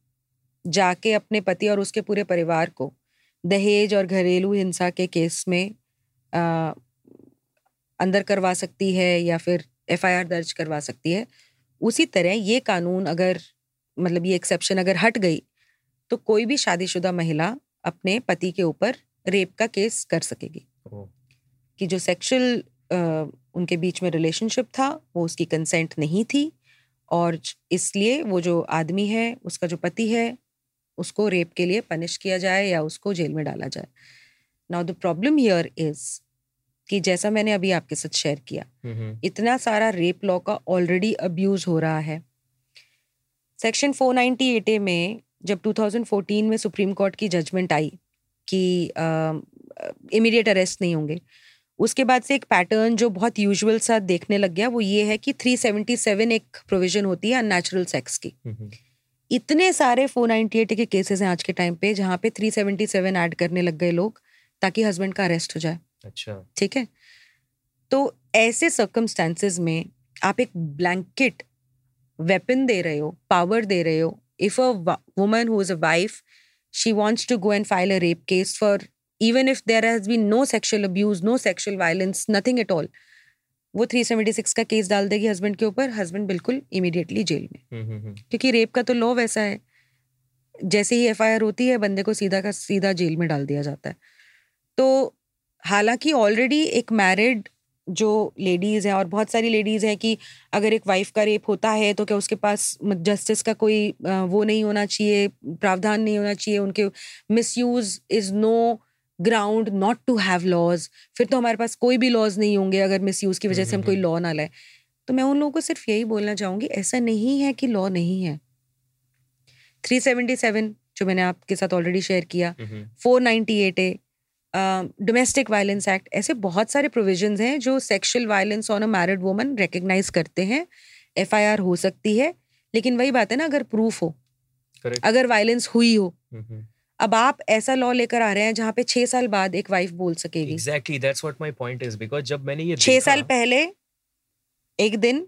जाके अपने पति और उसके पूरे परिवार को दहेज और घरेलू हिंसा के केस में अंदर करवा सकती है या फिर एफआईआर दर्ज करवा सकती है। उसी तरह ये कानून अगर मतलब ये एक्सेप्शन अगर हट गई तो कोई भी शादीशुदा महिला अपने पति के ऊपर रेप का केस कर सकेगी। कि जो सेक्सुअल उनके बीच में रिलेशनशिप था वो उसकी कंसेंट नहीं थी और इसलिए वो जो आदमी है उसका जो पति है उसको रेप के लिए पनिश किया जाए या उसको जेल में डाला जाए। Now the problem here is कि जैसा मैंने अभी आपके साथ शेयर किया इतना सारा रेप लॉ का ऑलरेडी अब्यूज हो रहा है। सेक्शन 498 ए में जब 2014 में सुप्रीम कोर्ट की जजमेंट आई कि इमीडिएट अरेस्ट नहीं होंगे उसके बाद से एक पैटर्न जो बहुत यूजुअल सा देखने लग गया वो ये है कि 377 एक प्रोविज़न होती है अननेचुरल सेक्स की। इतने सारे 498 के केसेस हैं आज के टाइम पे जहाँ पे 377 ऐड करने लग गए लोग ताकि हस्बैंड का अरेस्ट हो जाए। अच्छा। ठीक है? तो ऐसे सर्कमस्टांसेस में आप एक ब्लैंकेट वेपन दे रहे हो पावर दे रहे हो if a woman who is a wife she wants to go and file a rape case for even if there has been no sexual abuse no sexual violence nothing at all वो 376 का case डाल देगी husband के ऊपर husband बिल्कुल immediately jail में। हम्म, hmm, हम्म, क्योंकि rape का तो लॉ वैसा है जैसे ही एफआईआर होती है बंदे को सीधा का सीधा जेल में डाल दिया जाता है। तो हालाँकि ऑलरेडी एक मैरिड जो लेडीज़ हैं और बहुत सारी लेडीज़ हैं कि अगर एक वाइफ का रेप होता है तो क्या उसके पास जस्टिस का कोई वो नहीं होना चाहिए प्रावधान नहीं होना चाहिए उनके misuse is no ground not to have laws फिर तो हमारे पास कोई भी लॉज नहीं होंगे अगर मिसयूज की वजह से हम कोई लॉ ना लाए। तो मैं उन लोगों को सिर्फ़ यही बोलना चाहूँगी ऐसा नहीं है कि लॉ नहीं है। 377 जो मैंने आपके साथ ऑलरेडी शेयर किया हम्म, 498 ए डोमेस्टिक वायलेंस एक्ट ऐसे बहुत सारे प्रोविजंस हैं जो sexual violence on a married woman recognise करते हैं। एफआईआर हो सकती है लेकिन वही बात है ना अगर प्रूफ हो correct, अगर वायलेंस हुई हो। हम्म, अब आप ऐसा लॉ लेकर आ रहे हैं जहाँ पे छह साल बाद एक वाइफ बोल सकेगी। Exactly that's what my point is because जब मैंने ये छह साल पहले एक दिन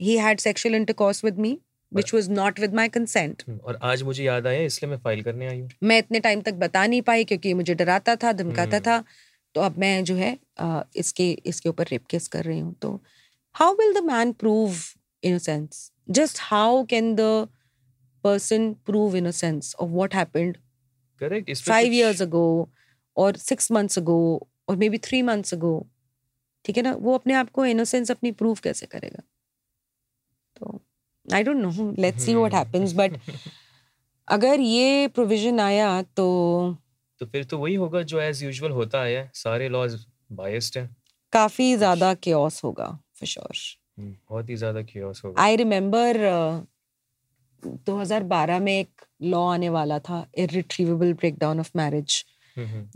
ही had sexual intercourse with me which was not with my consent और आज मुझे याद आया इसलिए मैं फ़ाइल करने आई हूँ। मैं इतने टाइम तक बता नहीं पाई क्योंकि मुझे डराता था धमकाता हम्म। था। तो अब मैं जो है इसके इसके ऊपर रेप केस कर रही हूँ। तो how will the man prove innocence just how can the person prove innocence of what happened correct five कुछ- years ago or six months ago or maybe three months ago ठीक है ना? वो अपने आप को इनोसेंस अपनी प्रूव कैसे करेगा? तो I don't know let's see what. Happens but अगर ये प्रोविज़न आया तो तो फिर तो वही होगा जो एज यूजुअल होता आया है। सारे लॉज बायस्ड हैं। काफ़ी ज़्यादा क्योस होगा फॉर श्योर हम्म, बहुत ही ज़्यादा क्योस होगा। आई रिमेम्बर 2012 में एक लॉ आने वाला था इरिट्रीवेबल ब्रेकडाउन ऑफ़ मैरिज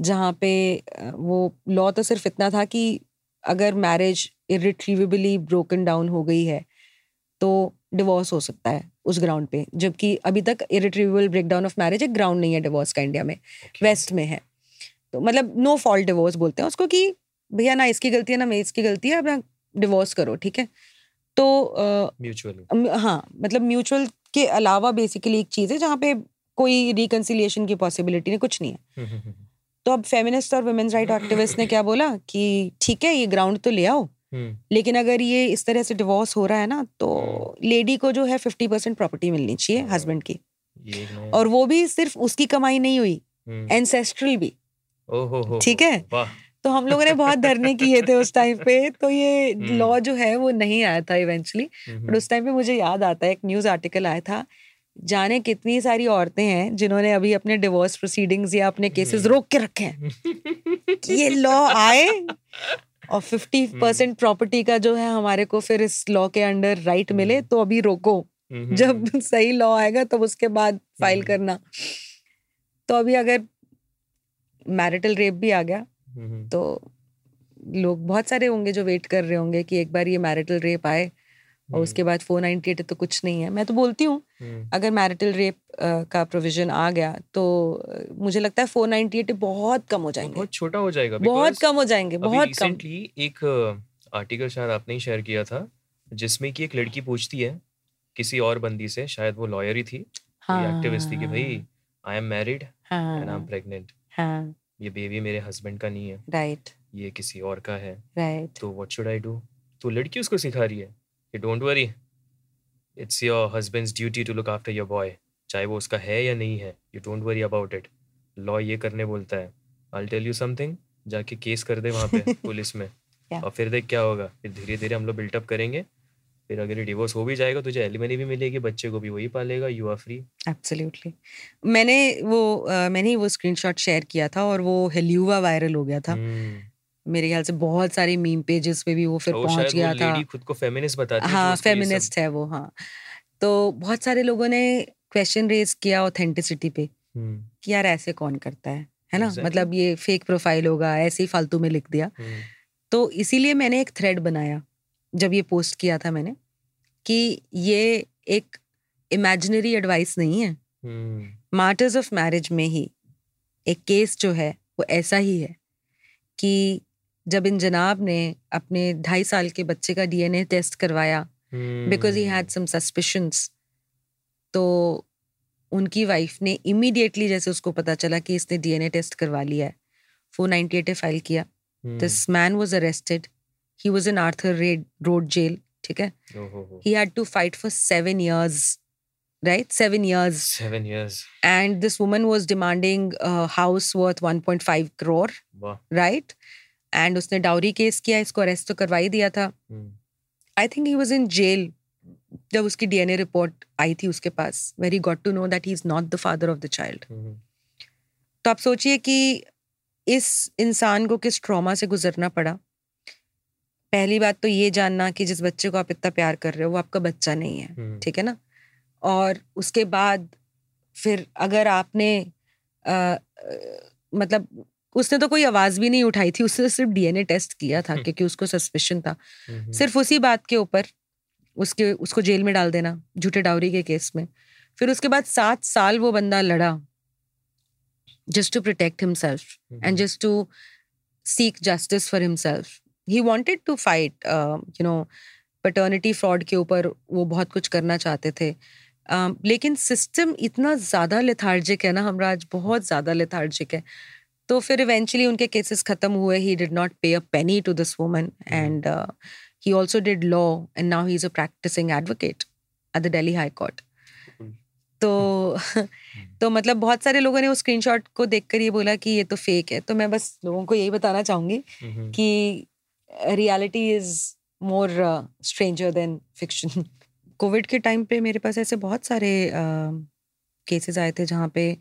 जहाँ पे वो लॉ तो सिर्फ़ इतना था कि अगर मैरिज इरिट्रीवेबली ब्रोकन डाउन हो गई है तो डिवोर्स हो सकता है उस ग्राउंड पे जबकि अभी तक इरिट्रीवेबल ब्रेकडाउन ऑफ़ मैरिज एक ग्राउंड नहीं है डिवोर्स का इंडिया में वेस्ट में है। तो मतलब नो फॉल्ट डिवोर्स बोलते हैं उसको कि भैया ना इसकी गलती है ना मैं इसकी गलती है अब डिवोर्स करो ठीक है? तो म्यूचुअल हाँ मतलब म्यूचुअल के अलावा बेसिकली एक चीज़ है जहाँ पे कोई रिकन्सिलिएशन की पॉसिबिलिटी नहीं कुछ नहीं है। हम्म, हम्म, हम्म, तो अब फेमिनिस्ट और वुमेन्स राइट एक्टिविस्ट ने क्या बोला कि ठीक है ये ग्राउंड तो ले आओ लेकिन अगर ये इस तरह से डिवोर्स हो रहा है ना तो लेडी को जो है फिफ्टी परसेंट प्रॉपर्टी मिलनी चाहिए हस्बैंड की। और वो भी सिर्फ़ उसकी कमाई नहीं हुई एंसेस्ट्रल भी। ठीक है? तो हम लोगों ने बहुत धरने किए थे उस टाइम पे तो ये लॉ जो है वो नहीं आया था इवेंचुअली बट उस टाइम पे मुझे याद आता है एक न्यूज़ आर्टिकल आया था जाने कितनी सारी औरतें हैं जिन्होंने अभी अपने डिवोर्स प्रोसीडिंग्स या अपने केसेस रोक के रखे हैं। ये लॉ आए? और फिफ्टी परसेंट प्रॉपर्टी का जो है हमारे को फिर इस लॉ के अंडर राइट मिले तो अभी रोको। जब सही लॉ आएगा तब तो उसके बाद फ़ाइल करना। तो अभी अगर मैरिटल रेप भी आ गया तो लोग बहुत सारे होंगे जो वेट कर रहे होंगे कि एक बार ये मैरिटल रेप आए। और उसके बाद फोर नाइनटी एट तो कुछ नहीं है। मैं तो बोलती हूँ अगर मैरिटल रेप का प्रोविज़न आ गया तो मुझे लगता है फोर नाइनटी एट बहुत कम हो जाएँगे। बहुत छोटा हो जाएगा बहुत कम हो जाएँगे बहुत कम। एक आर्टिकल शायद आपने ही शेयर किया था जिसमें कि एक लड़की पूछती है किसी और बंदी से शायद वो लॉयर ही थी हाँ, एक्टिविस्ट थी कि भाई I am married and I am pregnant ये बेबी मेरे हस्बैंड का नहीं है। राइट ये किसी और का है। राइट तो व्हाट शुड आई डू तो लड़की उसको सिखा रही है। कि don't worry it's your husband's duty to look after your boy चाहे वो उसका है या नहीं है. You don't worry about it law ये करने बोलता है. आई टेल यू समथिंग जाके केस कर दे वहाँ पे पुलिस में. Yeah. और फिर देख क्या होगा. फिर धीरे धीरे हम लोग बिल्टअप करेंगे. फिर अगर डिवोर्स हो भी जाएगा तुझे एलिमनी भी मिलेगी बच्चे को भी वही पालेगा. यू आर फ्री एब्सोल्युटली मैंने वो uh, मैंने वो स्क्रीनशॉट शेयर किया था और वो हेल्यूवा वायरल हो गया था. Hmm. मेरे ख्याल से बहुत सारे मीम पेजेस पे भी वो फिर पहुँच गया था खुद को फेमिनिस्ट बताती हाँ फेमिनिस्ट है वो हाँ तो बहुत सारे लोगों ने क्वेश्चन रेज किया ऑथेंटिसिटी पे hmm. कि यार ऐसे कौन करता है है ना exactly. मतलब ये फेक प्रोफ़ाइल होगा ऐसे ही फालतू में लिख दिया hmm. तो इसीलिए मैंने एक थ्रेड बनाया जब ये पोस्ट किया था मैंने कि ये एक इमेजिनरी एडवाइस नहीं है मार्टर्स ऑफ़ मैरिज में ही एक केस जो है वो ऐसा ही है कि जब इन जनाब ने अपने ढाई साल के बच्चे का डीएनए टेस्ट करवाया because he had some suspicions तो उनकी वाइफ ने इमीडिएटली जैसे उसको पता चला कि इसने डीएनए टेस्ट करवा लिया है फोर नाइनटी एट फ़ाइल किया। This man was arrested he was in Arthur red road jail ठीक है? He. Had to fight for seven years right? Seven years. Seven years and this woman was demanding a house worth 1.5 crore wow. right? And उसने dowry case किया इसको arrest तो करवा ही दिया था। I think he was in jail जब उसकी डीएनए रिपोर्ट आई थी उसके पास very got to know that he is not the father of the child तो आप सोचिए कि इस इंसान को किस ट्रॉमा से गुजरना पड़ा। पहली बात तो ये जानना कि जिस बच्चे को आप इतना प्यार कर रहे हो वो आपका बच्चा नहीं है हम्म। ठीक है ना? और उसके बाद फिर अगर आपने आ, मतलब उसने तो कोई आवाज़ भी नहीं उठाई थी उसने सिर्फ़ डीएनए टेस्ट किया था हम्म। क्योंकि उसको सस्पेशन था। हम्म, सिर्फ़ उसी बात के ऊपर उसके उसको जेल में डाल देना झूठे डाउरी के केस में। फिर उसके बाद सात साल वो बंदा लड़ा just to protect himself and just to seek justice for himself he wanted to fight you know paternity fraud के ऊपर वो बहुत कुछ करना चाहते थे। Uh, लेकिन सिस्टम इतना ज़्यादा लेथार्जिक है ना हमरा आज बहुत ज़्यादा लेथार्जिक है। तो फिर इवेंचुअली उनके केसेस ख़त्म हुए. He did not pay a penny to this woman and he also did law and now he is a practising advocate at the Delhi high court तो तो मतलब बहुत सारे लोगों ने उस स्क्रीनशॉट को देखकर ये बोला कि ये तो फेक है. तो मैं बस लोगों को यही बताना चाहूँगी कि reality is more stranger than fiction covid के टाइम पे मेरे पास ऐसे बहुत सारे केसेस uh, आए थे जहाँ पे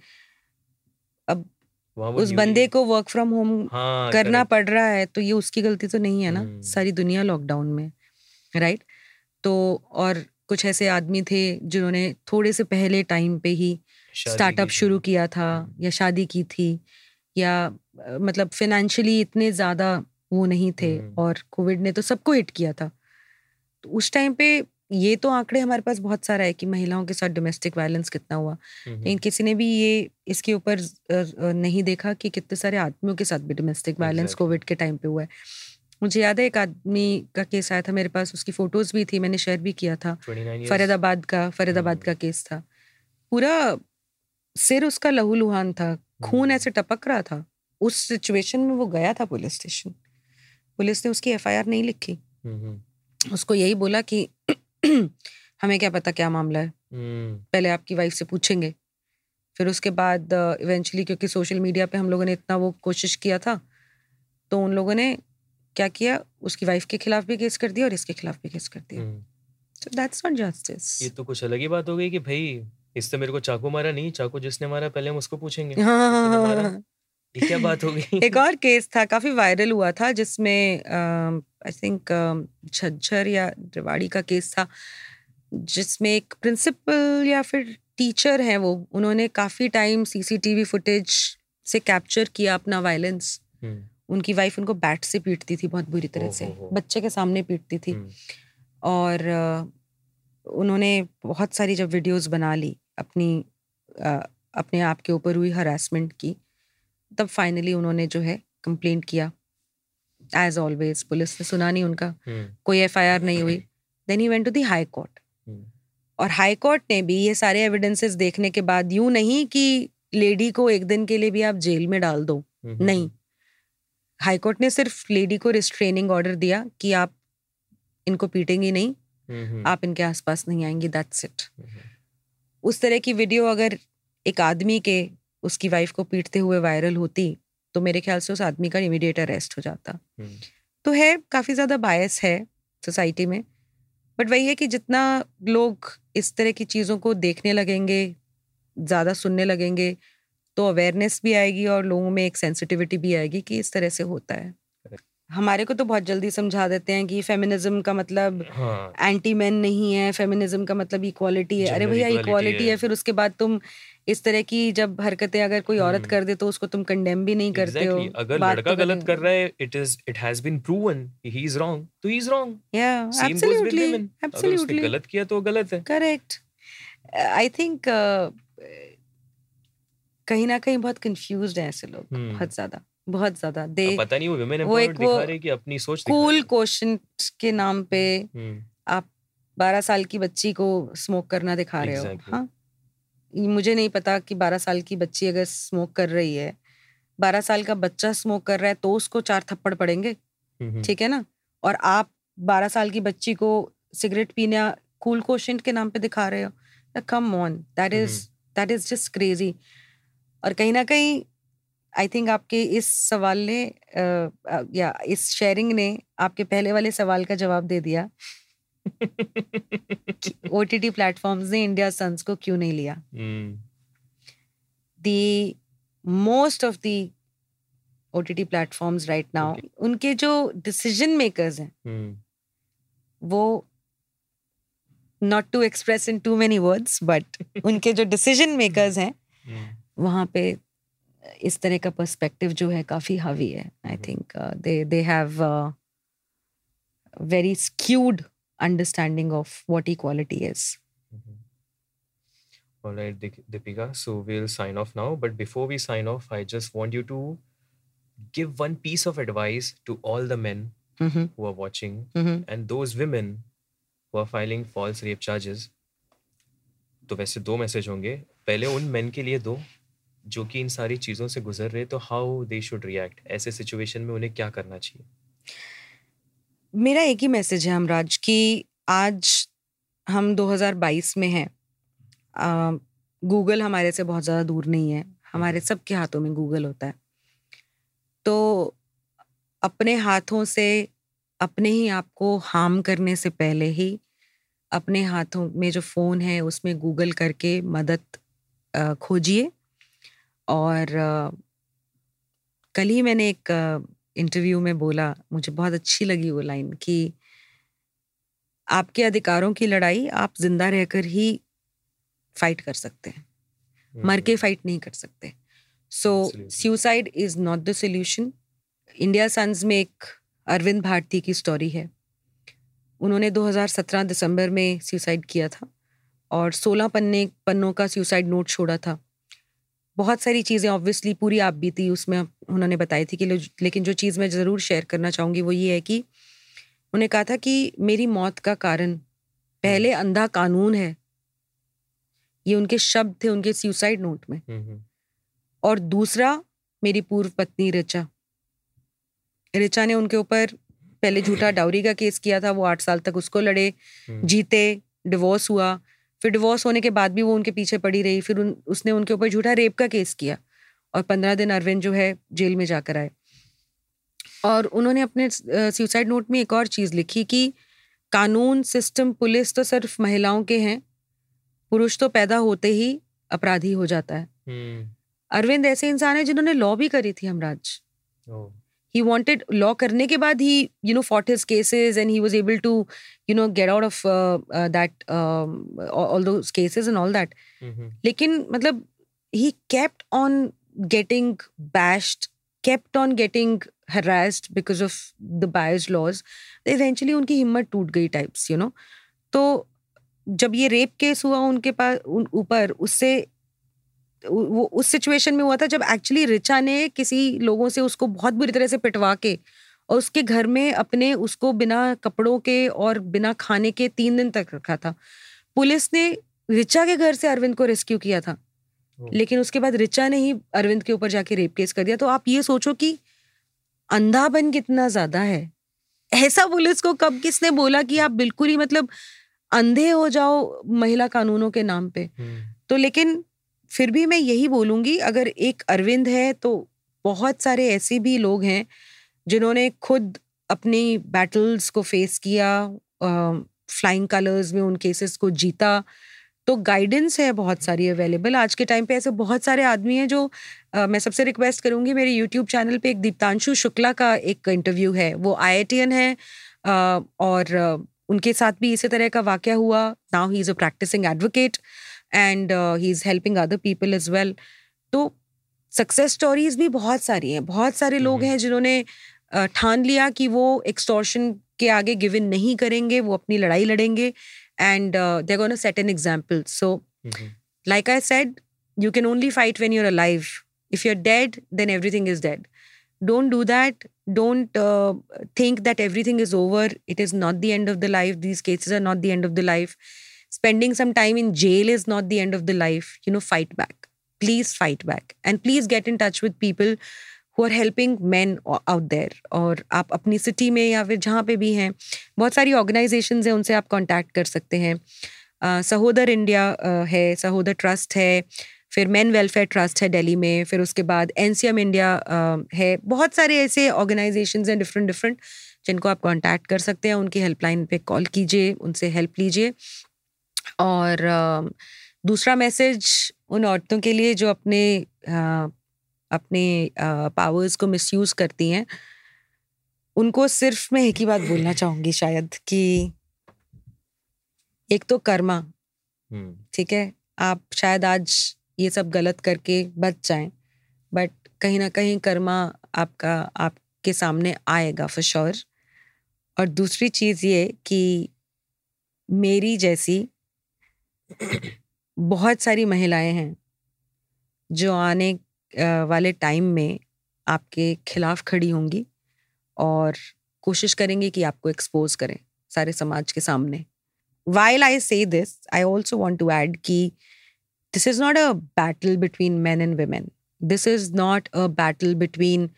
अब उस बंदे को वर्क फ्रॉम होम करना पड़ रहा है तो ये उसकी गलती तो नहीं है ना हम्म। सारी दुनिया लॉकडाउन में राइट तो और कुछ ऐसे आदमी थे जिन्होंने थोड़े से पहले टाइम पे ही स्टार्टअप शुरू किया था हम्म। या शादी की थी या मतलब फिनेंशियली इतने ज़्यादा वो नहीं थे और कोविड ने तो सबको हिट किया था। तो उस टाइम पे ये तो आंकड़े हमारे पास बहुत सारा है कि महिलाओं के साथ डोमेस्टिक वायलेंस कितना हुआ। लेकिन किसी ने भी ये इसके ऊपर नहीं देखा कि कितने सारे आदमियों के साथ भी डोमेस्टिक वायलेंस कोविड के टाइम पे हुआ है। मुझे याद है एक आदमी का केस आया था मेरे पास उसकी फ़ोटोज़ भी थी मैंने शेयर भी किया था। फरीदाबाद का फरीदाबाद। का केस था। पूरा सिर उसका लहू लुहान था खून। ऐसे टपक रहा था। उस सिचुएशन में वो गया था पुलिस स्टेशन पुलिस ने उसकी एफआईआर नहीं लिखी। उसको यही बोला कि हमें क्या पता क्या मामला है। पहले आपकी वाइफ से पूछेंगे। फिर उसके बाद इवेंचुअली क्योंकि सोशल मीडिया पे हम लोगों ने इतना वो कोशिश किया था तो उन लोगों ने क्या किया? उसकी वाइफ के खिलाफ भी केस कर दिया और इसके खिलाफ भी केस कर दिया। सो दैट्स नॉट जस्टिस ये तो कुछ अलग ही बात हो गई कि भाई इससे मेरे को चाकू मारा नहीं चाकू जिसने मारा पहले हम उसको पूछेंगे। हाँ, ये क्या बात हो गई? एक और केस था काफ़ी वायरल हुआ था जिसमें आई थिंक झज्जर या रेवाड़ी का केस था जिसमें एक प्रिंसिपल या फिर टीचर है वो उन्होंने काफ़ी टाइम सीसीटीवी फुटेज से कैप्चर किया अपना वायलेंस उनकी वाइफ उनको बैट से पीटती थी बहुत बुरी तरह से बच्चे के सामने पीटती थी। हम्म। और उन्होंने बहुत सारी जब वीडियोस बना ली अपनी अपने आप के ऊपर हुई हरासमेंट की तब फाइनली उन्होंने जो है कंप्लेंट किया। एज ऑलवेज पुलिस ने सुना नहीं उनका। हम्म। कोई एफआईआर नहीं हुई। Then he went to the high court और हाई कोर्ट ने भी ये सारे एविडेंसेस देखने के बाद यूँ नहीं कि लेडी को एक दिन के लिए भी आप जेल में डाल दो। हम्म, नहीं। हाईकोर्ट ने सिर्फ़ लेडी को रिस्ट्रेनिंग ऑर्डर दिया कि आप इनको पीटेंगी नहीं। आप इनके आसपास नहीं आएँगी दैट्स इट उस तरह की वीडियो अगर एक आदमी के उसकी वाइफ को पीटते हुए वायरल होती तो मेरे ख्याल से उस आदमी का इमीडिएट अरेस्ट हो जाता। तो है काफ़ी ज़्यादा बायस है सोसाइटी में बट वही है कि जितना लोग इस तरह की चीज़ों को देखने लगेंगे ज़्यादा सुनने लगेंगे तो अवेयरनेस भी आएगी और लोगों में एक सेंसिटिविटी भी आएगी कि इस तरह से होता है। हमारे को तो बहुत जल्दी समझा देते हैं कि फेमिनिज्म का मतलब एंटी हाँ। मैन नहीं है फेमिनिज्म का मतलब इक्वालिटी है। अरे भैया इक्वालिटी है।, है फिर उसके बाद तुम इस तरह की जब हरकतें अगर कोई औरत हम्म। कर दे तो उसको तुम कंडेम भी नहीं करते हो। अगर लड़का तो गलत कर रहा है it is it has been proven he is wrong तो ही इज़ रॉन्ग या एब्सोल्युटली एब्सोल्युटली गलत किया तो गलत है। करेक्ट आई थिंक कहीं ना कहीं बहुत कंफ्यूज है ऐसे लोग हम्म। बहुत ज़्यादा बहुत ज़्यादा। दे पता नहीं वो विमेन वो एक वो दिखा रहे कि अपनी सोच कूल क्वेश्चन के नाम पे हम्म। आप बारह साल की बच्ची को स्मोक करना दिखा रहे हो हाँ? मुझे नहीं पता कि बारह साल की बच्ची अगर स्मोक कर रही है। बारह साल का बच्चा स्मोक कर रहा है तो उसको चार थप्पड़ पड़ेंगे। ठीक है ना? और आप बारह साल की बच्ची को सिगरेट पीने कूल क्वेश्चन के नाम पे दिखा रहे हो come on that is that is just crazy और कहीं ना कहीं आई थिंक आपके इस सवाल ने या इस शेयरिंग ने आपके पहले वाले सवाल का जवाब दे दिया। ओ टी टी प्लेटफॉर्म्स ने इंडिया सन्स को क्यों नहीं लिया the most of the O T T platforms right now उनके जो डिसीज़न मेकर्स हैं hmm. वो not to express in too many words but उनके जो डिसीज़न मेकर्स हैं hmm. वहाँ पे इस तरह का पर्सपेक्टिव जो है काफ़ी हावी है I think they they have very skewed understanding of what equality is. Mm-hmm. All right, Deepika. So we'll sign off now. But before we sign off, I just want you to give one piece of advice to all the men mm-hmm. who are watching mm-hmm. and those women who are filing false rape charges. तो वैसे दो message होंगे पहले उन main के लिए दो जो कि इन सारी चीज़ों से गुजर रहे तो हाउ दे शुड रिएक्ट ऐसे सिचुएशन में उन्हें क्या करना चाहिए मेरा एक ही मैसेज है हमराज कि आज हम 2022 में हैं। गूगल हमारे से बहुत ज़्यादा दूर नहीं है। हमारे। सबके हाथों में गूगल होता है। तो अपने हाथों से, अपने ही आप को हार्म करने से पहले ही अपने हाथों में जो फ़ोन है, उसमें गूगल करके मदद खोजिए। और कल ही मैंने एक इंटरव्यू में बोला मुझे बहुत अच्छी लगी वो लाइन कि आपके अधिकारों की लड़ाई आप ज़िंदा रहकर ही फाइट कर सकते हैं। मर के फाइट हम्म। नहीं कर सकते। So suicide is not the solution India sons में एक अरविंद भारती की स्टोरी है। उन्होंने 2017 दिसंबर में सुसाइड किया था और 16 पन्ने पन्नों का सुसाइड नोट छोड़ा था। बहुत सारी चीज़ें ऑब्वियसली पूरी आप भी थी उसमें उन्होंने बताई थी कि लेकिन जो चीज़ मैं ज़रूर शेयर करना चाहूँगी वो ये है कि उन्होंने कहा था कि मेरी मौत का कारण पहले हम्म। अंधा कानून है। ये उनके शब्द थे उनके सुसाइड नोट में। हम्म, हम्म। और दूसरा मेरी पूर्व पत्नी रिचा। रिचा ने उनके ऊपर पहले झूठा डाउरी का केस किया था वो आठ साल तक उसको लड़े जीते डिवोर्स हुआ। फिर डिवोर्स होने के बाद भी वो उनके पीछे पड़ी रही फिर उन, उसने उनके ऊपर झूठा रेप का केस किया और पंद्रह दिन अरविंद जो है जेल में जाकर आए। और उन्होंने अपने सुसाइड नोट में एक और चीज़ लिखी कि कानून सिस्टम पुलिस तो सिर्फ़ महिलाओं के हैं पुरुष तो पैदा होते ही अपराधी हो जाता है। हम्म। अरविंद ऐसे इंसान है जिन्होंने लॉ भी करी थी हमराज। he wanted law करने के बाद ही you know fought his cases and he was able to you know get out of that all those cases and all that लेकिन मतलब he kept on getting bashed kept on getting harassed because of the bias laws eventually उनकी हिम्मत टूट गई types you know तो जब ये rape case हुआ उनके पास ऊपर उन, उससे वो उस सिचुएशन में हुआ था जब एक्चुअली रिचा ने किसी लोगों से उसको बहुत बुरी तरह से पिटवा के और उसके घर में अपने उसको बिना कपड़ों के और बिना खाने के तीन दिन तक रखा था। पुलिस ने रिचा के घर से अरविंद को रेस्क्यू किया था। लेकिन उसके बाद रिचा ने ही अरविंद के ऊपर जाके रेप केस कर दिया। तो आप ये सोचो कि अंधापन कितना ज़्यादा है। ऐसा पुलिस को कब किसने बोला कि आप बिल्कुल ही मतलब अंधे हो जाओ महिला कानूनों के नाम पे? हम्म। तो लेकिन फिर भी मैं यही बोलूँगी अगर एक अरविंद है तो बहुत सारे ऐसे भी लोग हैं जिन्होंने खुद अपनी बैटल्स को फेस किया फ्लाइंग कलर्स में उन केसेस को जीता। तो गाइडेंस है बहुत सारी अवेलेबल आज के टाइम पे ऐसे बहुत सारे आदमी हैं जो आ, मैं सबसे रिक्वेस्ट करूँगी मेरे यूट्यूब चैनल पे एक दीप्तांशु शुक्ला का एक इंटरव्यू है। वो आई है आ, और उनके साथ भी इसी तरह का वाक्य हुआ। Now he is a practising advocate and he is helping other people as well तो सक्सेस स्टोरीज भी बहुत सारी हैं। बहुत सारे लोग हम्म। हैं जिन्होंने ठान लिया कि वो एक्सटॉर्शन के आगे गिव इन नहीं करेंगे वो अपनी लड़ाई लड़ेंगे and they gonna set an example so like I said you can only fight when you're alive if you are dead then everything is dead don't do that don't think that everything is over it is not the end of the life these cases are not the end of the life spending some time in jail is not the end of the life you know fight back please fight back and please get in touch with people who are helping men out there और आप अपनी city में या फिर जहाँ पे भी हैं बहुत सारी ऑर्गेनाइजेशन हैं उनसे आप कॉन्टैक्ट कर सकते हैं। सहोदर इंडिया uh, है सहोदर ट्रस्ट है फिर मैन वेलफेयर ट्रस्ट है दिल्ली में फिर उसके बाद एन सी एम इंडिया है। बहुत सारे ऐसे ऑर्गेनाइजेशन हैं डिफरेंट डिफरेंट जिनको आप कांटेक्ट कर सकते हैं उनकी हेल्पलाइन पे कॉल कीजिए उनसे हेल्प लीजिए। और दूसरा मैसेज उन औरतों के लिए जो अपने अपने पावर्स को मिसयूज करती हैं। उनको सिर्फ़ मैं एक ही बात बोलना चाहूँगी शायद कि एक तो कर्मा हम्म। ठीक है? आप शायद आज ये सब गलत करके बच जाएँ बट कहीं ना कहीं कर्मा आपका आपके सामने आएगा फॉर श्योर और दूसरी चीज़ ये कि मेरी जैसी बहुत सारी महिलाएँ हैं जो आने वाले टाइम में आपके खिलाफ खड़ी होंगी और कोशिश करेंगे कि आपको एक्सपोज करें सारे समाज के सामने while I say this I also want to add कि this is not a battle between man and women this is not a battle between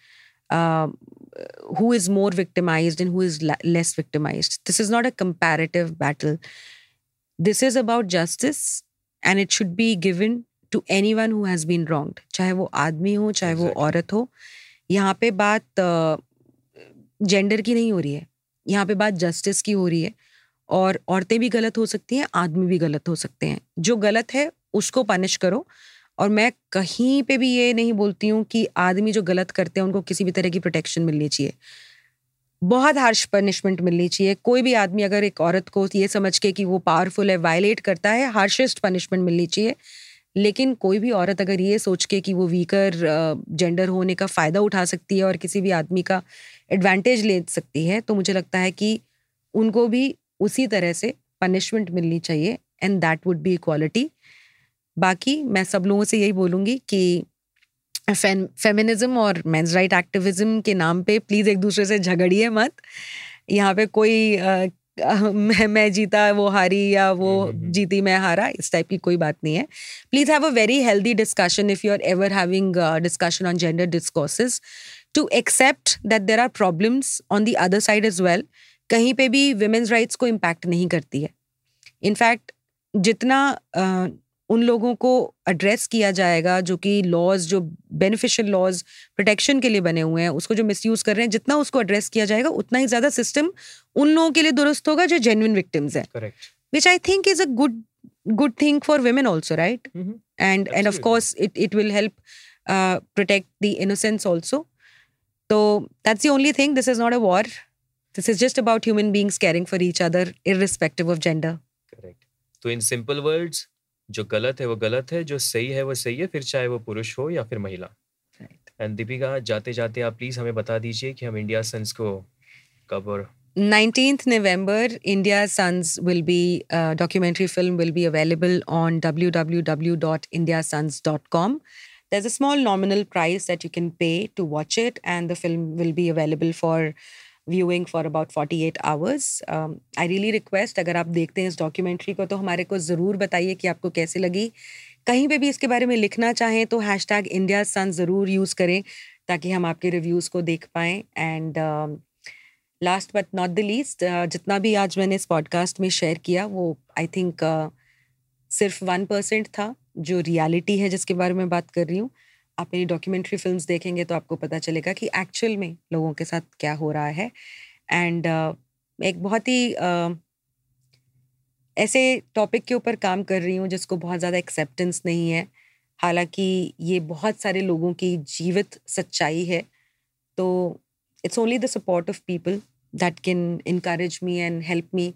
who is more victimized and who is less victimized. This is not a comparative battle. This is about justice and it should be given to anyone who has been wronged चाहे वो आदमी हो चाहे exactly. वो औरत हो यहाँ पे बात जेंडर uh, की नहीं हो रही है यहाँ पे बात जस्टिस की हो रही है और औरतें भी गलत हो सकती हैं आदमी भी गलत हो सकते हैं। जो गलत है उसको पनिश करो और मैं कहीं पे भी ये नहीं बोलती हूँ कि आदमी जो गलत करते हैं उनको किसी भी तरह की प्रोटेक्शन मिलनी चाहिए। बहुत हार्श पनिशमेंट मिलनी चाहिए। कोई भी आदमी अगर एक औरत को ये समझ के कि वो पावरफुल है वायलेट करता है हार्शेस्ट पनिशमेंट मिलनी चाहिए। लेकिन कोई भी औरत अगर ये सोच के कि वो वीकर जेंडर होने का फ़ायदा उठा सकती है और किसी भी आदमी का एडवांटेज ले सकती है तो मुझे लगता है कि उनको भी उसी तरह से पनिशमेंट मिलनी चाहिए and that would be equality बाकी मैं सब लोगों से यही बोलूँगी कि फेमिनिज्म और मेंस राइट एक्टिविज्म के नाम पे प्लीज़ एक दूसरे से झगड़िए मत। यहाँ पे कोई मैं मैं जीता वो हारी या वो हम्म, हम्म, हम्म। जीती मैं हारा इस टाइप की कोई बात नहीं है। Please have a very healthy discussion if you are ever having discussion on gender discourses to accept that there are problems on the other side as well कहीं पे भी वुमेन्स राइट्स को इम्पैक्ट नहीं करती है। इनफैक्ट जितना उन लोगों को एड्रेस किया जाएगा जो कि लॉज जो बेनिफिशियल लॉज प्रोटेक्शन के लिए बने हुए हैं उसको जो मिसयूज कर रहे हैं जितना उसको एड्रेस किया जाएगा उतना ही ज़्यादा सिस्टम उन लोगों के लिए दुरुस्त होगा जो जेन्युन विक्टिम्स हैं। Which I think is a good good thing for women also right and and of course it it will help protect the innocence also तो that's the only thing this is not a war this is just about human beings caring for each other irrespective of gender तो in simple words जो गलत है वो गलत है जो सही है वो सही है फिर चाहे वो पुरुष हो या फिर महिला। एंड दीपिका जाते जाते आप प्लीज़ हमें बता दीजिए कि हम इंडिया सन्स को कब और nineteenth November India sons will be documentary film will be available on W W W dot India sons dot com दर्ज a small nominal price that you can pay to watch it and the film will be available for viewing for about 48 hours. Um, I really request अगर आप देखते हैं इस documentary को तो हमारे को ज़रूर बताइए कि आपको कैसे लगी। कहीं पे भी इसके बारे में लिखना चाहें तो हैश टैग इंडिया सन ज़रूर यूज़ करें ताकि हम आपके रिव्यूज़ को देख पाएँ। And last but not the least जितना भी आज मैंने इस पॉडकास्ट में शेयर किया वो आई थिंक uh, सिर्फ़ वन परसेंट था जो रियलिटी है जिसके बारे में बात कर रही हूँ। आप मेरी डॉक्यूमेंट्री फ़िल्म देखेंगे तो आपको पता चलेगा कि एक्चुअल में लोगों के साथ क्या हो रहा है। एंड uh, एक बहुत ही uh, ऐसे टॉपिक के ऊपर काम कर रही हूँ जिसको बहुत ज़्यादा एक्सेप्टेंस नहीं है। हालाँकि ये बहुत सारे लोगों की जीवित सच्चाई है। तो it's only the support of people that can encourage me and help me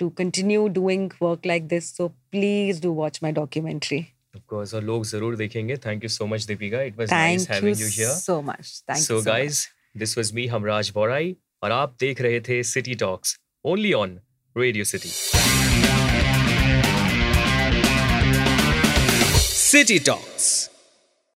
to continue doing work like this so please do watch my documentary of course और लोग ज़रूर देखेंगे। Thank you so much Deepika it was nice having you you here so much thank you so so this this me Hamraj Borai और आप देख रहे थे city talks only on radio city city talks